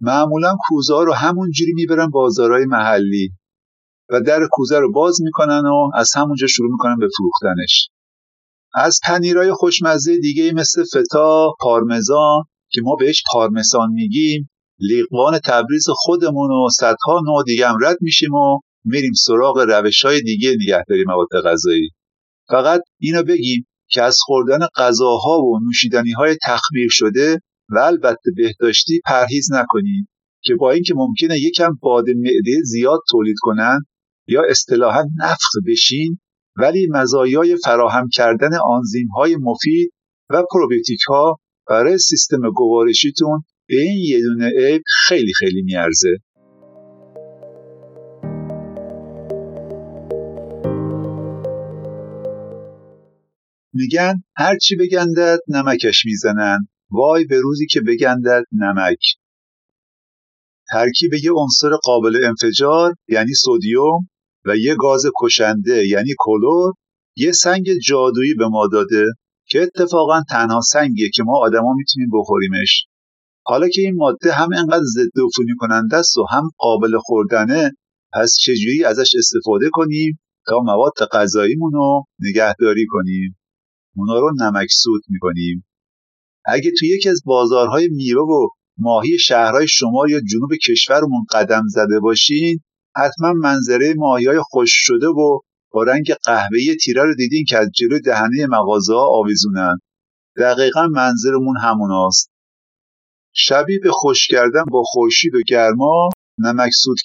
معمولا کوزه رو همونجوری می‌برن بازارهای محلی و در کوزه رو باز می‌کنن و از همونجا شروع می‌کنن به فروختنش. از پنیرهای خوشمزه دیگه مثل فتا، پارمزان که ما بهش پارمسان میگیم لیقوان تبریز خودمون و صدها نوع دیگه هم رد میشیم و میریم سراغ روش های دیگه نگهداری مواد غذایی. فقط اینو بگیم که از خوردن غذاها و نوشیدنی های تخمیر شده و البته بهداشتی پرهیز نکنید که با اینکه ممکنه یکم باد معده زیاد تولید کنن یا اصطلاحا نفخ بشین ولی مزایای فراهم کردن آنزیم های مفید و پروبیوتیک ها برای سیستم گوارشیتون به این یه دونه عیب خیلی خیلی میارزه. میگن هرچی بگندد نمکش می‌زنن. وای به روزی که بگندد نمک. ترکیب یه عنصر قابل انفجار یعنی سودیوم و یه گاز کشنده یعنی کلور یه سنگ جادویی به ما داده که اتفاقا تنها سنگیه که ما آدما می‌تونیم بخوریمش. حالا که این ماده هم انقدر ضد عفونی کننده است و هم قابل خوردنه پس چجوری ازش استفاده کنیم تا مواد غذاییمون رو نگهداری کنیم؟ اونا رو نمکسود می‌کنیم. اگه تو یکی از بازارهای میوه و ماهی شهرهای شمال یا جنوب کشورمون قدم زده باشین حتما منظره ماهی های خوش شده و با رنگ قهوه‌ای تیره رو دیدین که از جلو دهنه مغازه ها آویزونن. دقیقا منظرمون هموناست. شبیه به خوش کردن با خورشید و گرما نمکسود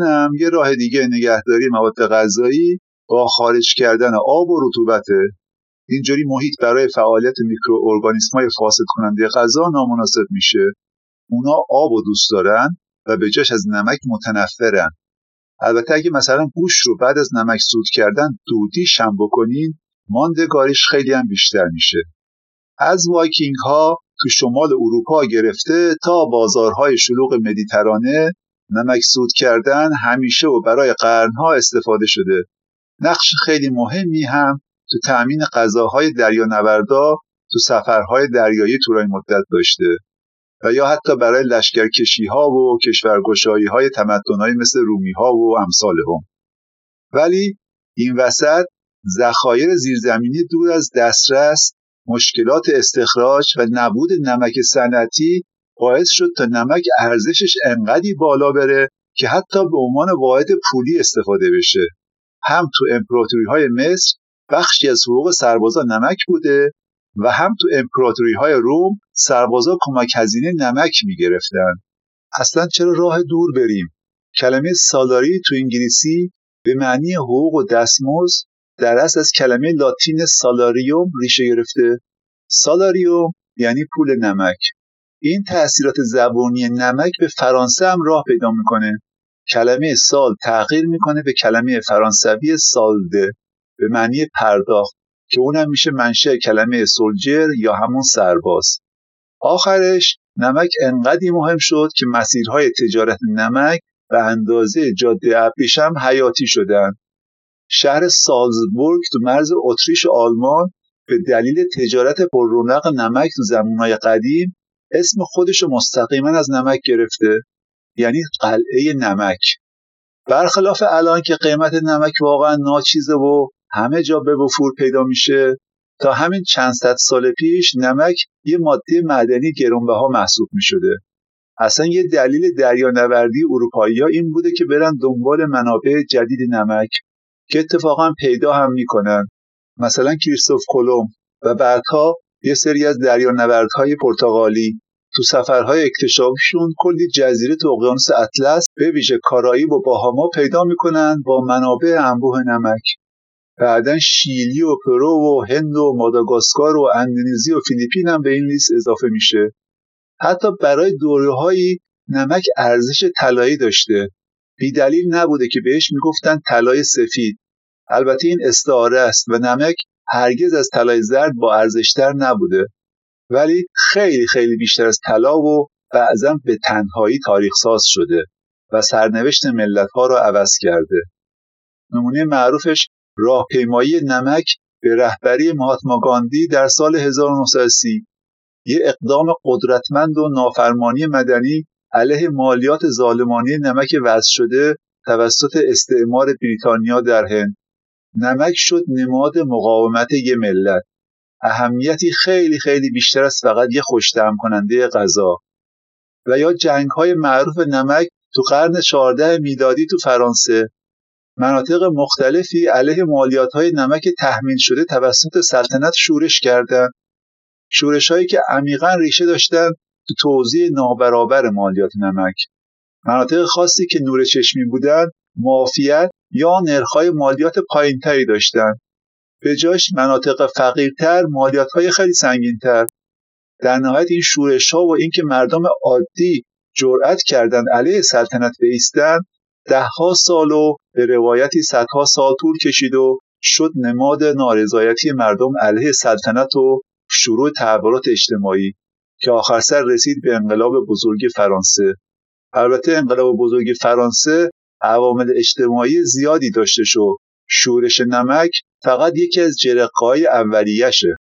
هم یه راه دیگه نگهداری مواد غذایی با خارج کردن آب و رطوبته. اینجوری محیط برای فعالیت میکروارگانیسم های فاسد کننده غذا نامناسب میشه. اونا آب و دوست دارن و به جاش از نمک متنفرن. البته اگه مثلا گوش رو بعد از نمک سود کردن دودی شم بکنین ماندگاریش خیلی هم بیشتر میشه. از وایکینگ ها تو شمال اروپا گرفته تا بازارهای شلوغ مدیترانه نمک سود کردن همیشه و برای قرنها استفاده شده. نقش خیلی مهمی هم تو تأمین غذاهای دریانوردا تو سفرهای دریایی طولانی مدت داشته و یا حتی برای لشکرکشی ها و کشورگشایی های تمدنهایی مثل رومی ها و امثال هم. ولی این وسط ذخایر زیرزمینی دور از دسترس مشکلات استخراج و نبود نمک صنعتی باعث شد تا نمک ارزشش انقدی بالا بره که حتی به عنوان واحد پولی استفاده بشه هم تو امپراتوری های مصر بخشی از حقوق سربازا نمک بوده و هم تو امپراتوری های روم سربازا کمک هزینه نمک می‌گرفتن. اصلا چرا راه دور بریم؟ کلمه سالاری تو انگلیسی به معنی حقوق و دستمزد در اصل از کلمه لاتین سالاریوم ریشه گرفته. سالاریوم یعنی پول نمک. این تاثیرات زبانی نمک به فرانسه هم راه پیدا می‌کنه. کلمه سال تغییر می‌کنه به کلمه فرانسوی سالده. به معنی پرداخت که اونم میشه منشه کلمه سولجر یا همون سرباز. آخرش نمک انقدی مهم شد که مسیرهای تجارت نمک به اندازه جاده ابریشم حیاتی شدن شهر سالزبورگ تو مرز اتریش و آلمان به دلیل تجارت پر رونق نمک تو زمانهای قدیم اسم خودش مستقیما از نمک گرفته یعنی قلعه نمک. برخلاف الان که قیمت نمک واقعا ناچیزه و همه جا به وفور پیدا میشه. تا همین چند صد سال پیش نمک یه ماده معدنی گرانبها محسوب می‌شده. اصلا یه دلیل دریانوردی اروپایی ها این بوده که برن دنبال منابع جدید نمک که اتفاقا پیدا هم می‌کنن. مثلا کریستوف کلم و بعدها یه سری از دریانوردهای پرتغالی تو سفرهای اکتشافیشون کلی جزیره تو اقیانوس اطلس به ویژه کارائیب و باهاما پیدا می‌کنن با منابع انبوه نمک. بعدا شیلی و پرو و هند و ماداگاسکار و اندونزی و فیلیپین هم به این لیست اضافه میشه. حتی برای دورههایی نمک ارزش طلایی داشته. بی دلیل نبوده که بهش می‌گفتن طلای سفید. البته این استعاره است و نمک هرگز از طلای زرد با ارزشتر نبوده. ولی خیلی خیلی بیشتر از طلا و بعضا به تنهایی تاریخ ساز شده و سرنوشت ملت ها را عوض کرده. نمونه معروفش راهپیمایی نمک به رهبری مهاتما گاندی در سال 1930 یه اقدام قدرتمند و نافرمانی مدنی علیه مالیات ظالمانه نمک وضع شده توسط استعمار بریتانیا در هند. نمک شد نماد مقاومت یه ملت. اهمیتی خیلی خیلی بیشتر از فقط یه خوشتم کننده غذا. و یا جنگ های معروف نمک تو قرن 14 میلادی تو فرانسه. مناطق مختلفی علیه مالیات های نمک تحمیل شده توسط سلطنت شورش کردند. شورش هایی که عمیقا ریشه داشتن تو توضیح نابرابر مالیات نمک. مناطق خاصی که نور چشمی بودن معافیت یا نرخهای مالیات پایینتری داشتند. به جاش مناطق فقیرتر مالیات های خیلی سنگینتر. در نهایت این شورش ها و اینکه مردم عادی جرأت کردند علیه سلطنت بیستن دهها سال و به روایتی صدها سال طول کشید و شد نماد نارضایتی مردم علیه سلطنت و شروع تحولات اجتماعی که آخر سر رسید به انقلاب بزرگ فرانسه. البته انقلاب بزرگ فرانسه عوامل اجتماعی زیادی داشته شو. شورش نمک فقط یکی از جرقای اولیشه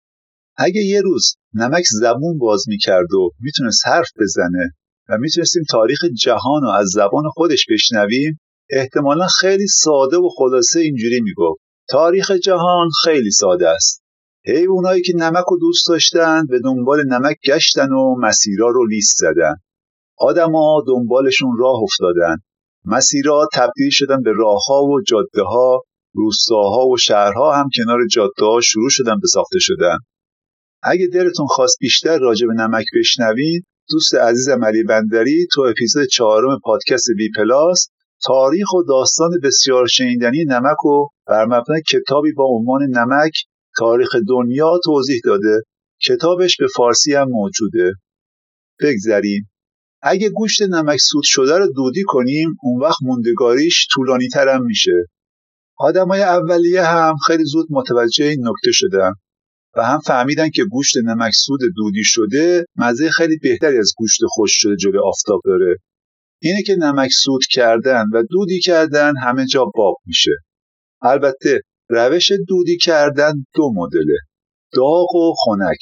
اگه یه روز نمک زبون باز می‌کرد و می‌تونست حرف بزنه و می‌تونستیم تاریخ جهان رو از زبان خودش بشنویم احتمالا خیلی ساده و خلاصه اینجوری می‌گفت. تاریخ جهان خیلی ساده است. حیوانایی که نمک رو دوست داشتن به دنبال نمک گشتن و مسیرها رو لیست زدن. آدما دنبالشون راه افتادن. مسیرها تبدیل شدن به راهها و جاده ها روستاها و شهرها هم کنار جاده ها شروع شدن به ساخته شدن. اگه دلتون خواست بیشتر راجع به نمک بشنوید دوست عزیزم علی بندری تو اپیزود چهارم پادکست بی پلاس تاریخ و داستان بسیار شنیدنی نمک و بر مبنای کتابی با عنوان نمک تاریخ دنیا توضیح داده. کتابش به فارسی هم موجوده. بگذریم. اگه گوشت نمک سود شده رو دودی کنیم اون وقت موندگاریش طولانی ترم میشه. آدمای اولیه هم خیلی زود متوجه این نکته شدن. و هم فهمیدن که گوشت نمک سود دودی شده مزه خیلی بهتری از گوشت خوش شده جلوی آفتاب داره. اینه که نمک سود کردن و دودی کردن همه جا باب میشه. البته روش دودی کردن دو مدله داغ و خنک.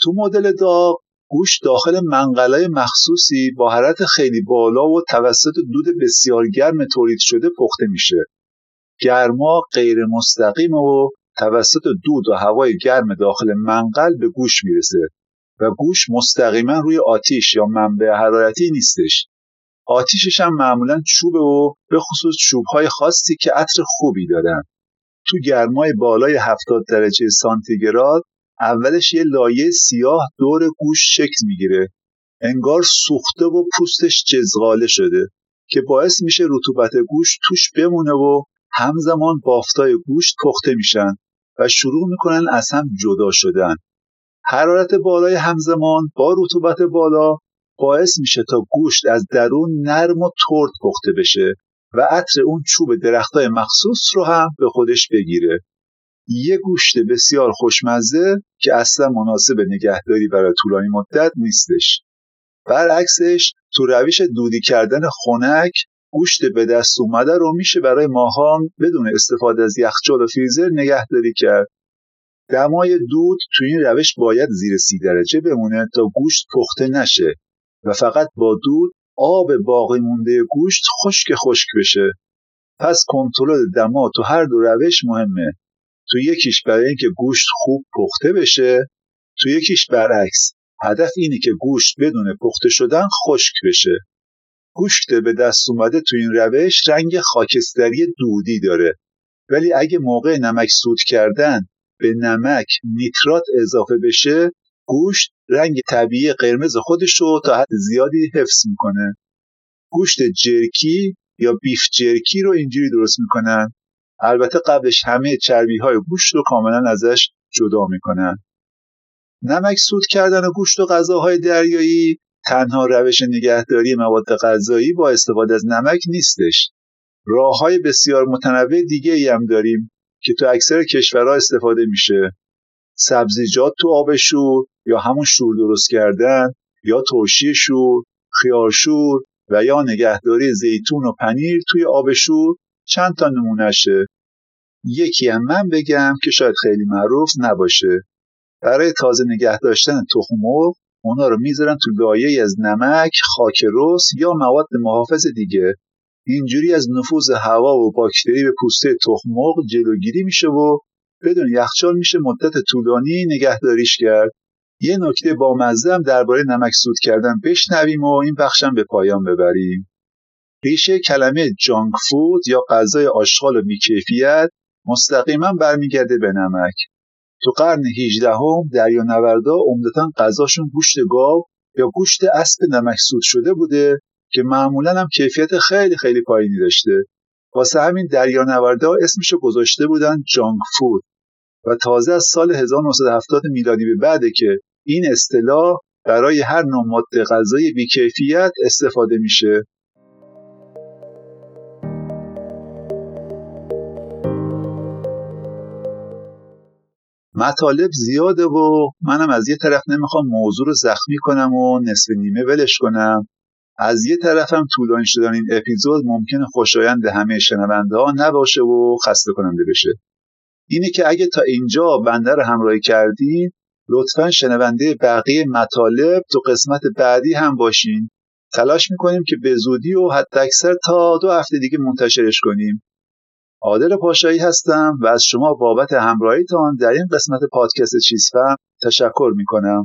تو مدل داغ گوشت داخل منقلای مخصوصی با حرارت خیلی بالا و توسط دود بسیار گرم تولید شده پخته میشه. گرما غیر مستقیم و توسط دود و هوای گرم داخل منقل به گوش می‌رسه و گوش مستقیما روی آتیش یا منبع حرارتی نیستش. آتیشش هم معمولا چوبه و به خصوص چوبهای خاصی که عطر خوبی دارن. تو گرمای بالای 70 درجه سانتیگراد اولش یه لایه سیاه دور گوش شکل می‌گیره. انگار سوخته و پوستش جزغاله شده که باعث میشه رطوبت گوش توش بمونه و همزمان بافتای گوشت پخته میشن. و شروع می‌کنن از هم جدا شدن. حرارت بالای همزمان با رطوبت بالا باعث میشه تا گوشت از درون نرم و ترد پخته بشه و عطر اون چوب درختای مخصوص رو هم به خودش بگیره. یه گوشت بسیار خوشمزه که اصلا مناسب نگهداری برای طولانی مدت نیستش. برعکسش تو روش دودی کردن خنک گوشت به دست اومده رو میشه برای ماهان بدون استفاده از یخچال و فریزر نگهداری کرد. دمای دود تو این روش باید زیر سی درجه بمونه تا گوشت پخته نشه و فقط با دود آب باقی مونده گوشت خشک خشک بشه. پس کنترل دما تو هر دو روش مهمه. تو یکیش برای اینکه گوشت خوب پخته بشه تو یکیش برعکس هدف اینه که گوشت بدون پخته شدن خشک بشه. گوشت به دست اومده تو این روش رنگ خاکستری دودی داره. ولی اگه موقع نمک سود کردن به نمک نیترات اضافه بشه گوشت رنگ طبیعی قرمز خودش رو تا حد زیادی حفظ می‌کنه. گوشت جرکی یا بیف جرکی رو اینجوری درست می‌کنن. البته قبلش همه چربی های گوشت رو کاملا ازش جدا می‌کنن. نمک سود کردن گوشت و غذاهای دریایی تنها روش نگهداری مواد غذایی با استفاده از نمک نیستش. راه های بسیار متنوع دیگه ای هم داریم که تو اکثر کشورها استفاده میشه. سبزیجات تو آب شور یا همون شور درست کردن یا ترشی شور خیارشور و یا نگهداری زیتون و پنیر توی آب شور چند تا نمونهشه یکی هم من بگم که شاید خیلی معروف نباشه. برای تازه نگه داشتن تخم مرغ اونا رو می‌ذارن تو لایه از نمک، خاک رس یا مواد محافظ دیگه. اینجوری از نفوذ هوا و باکتری به پوسته تخم مرغ جلوگیری میشه و بدون یخچال میشه مدت طولانی نگهداریش کرد. یه نکته با مزه درباره نمک سود کردن بشنویم و این بخشم به پایان ببریم. ریشه کلمه جانک فود یا غذای آشغال و بیکیفیت مستقیما برمیگرده به نمک. تو قرن 18 هم دریانوردا عمدتا غذاشون گوشت گاو یا گوشت اسب نمک سود شده بوده که معمولا هم کیفیت خیلی خیلی پایینی داشته. واسه همین دریانوردا اسمشو گذاشته بودن جانک فود و تازه از سال 1970 میلادی به بعده که این اصطلاح برای هر نوع ماده غذایی بیکیفیت استفاده میشه. مطالب زیاده و منم از یه طرف نمی‌خوام موضوع رو زخمی کنم و نصف نیمه ولش کنم. از یه طرفم طولانی شدن این اپیزود ممکنه خوشایند همه شنونده ها نباشه و خسته کننده بشه. اینه که اگه تا اینجا بنده رو همراهی کردین لطفا شنونده بقیه مطالب تو قسمت بعدی هم باشین. تلاش می‌کنیم که به زودی و حتی اکثر تا دو هفته دیگه منتشرش کنیم. عادل پاشایی هستم و از شما بابت همراهیتان در این قسمت پادکست چیزفهم تشکر می‌کنم.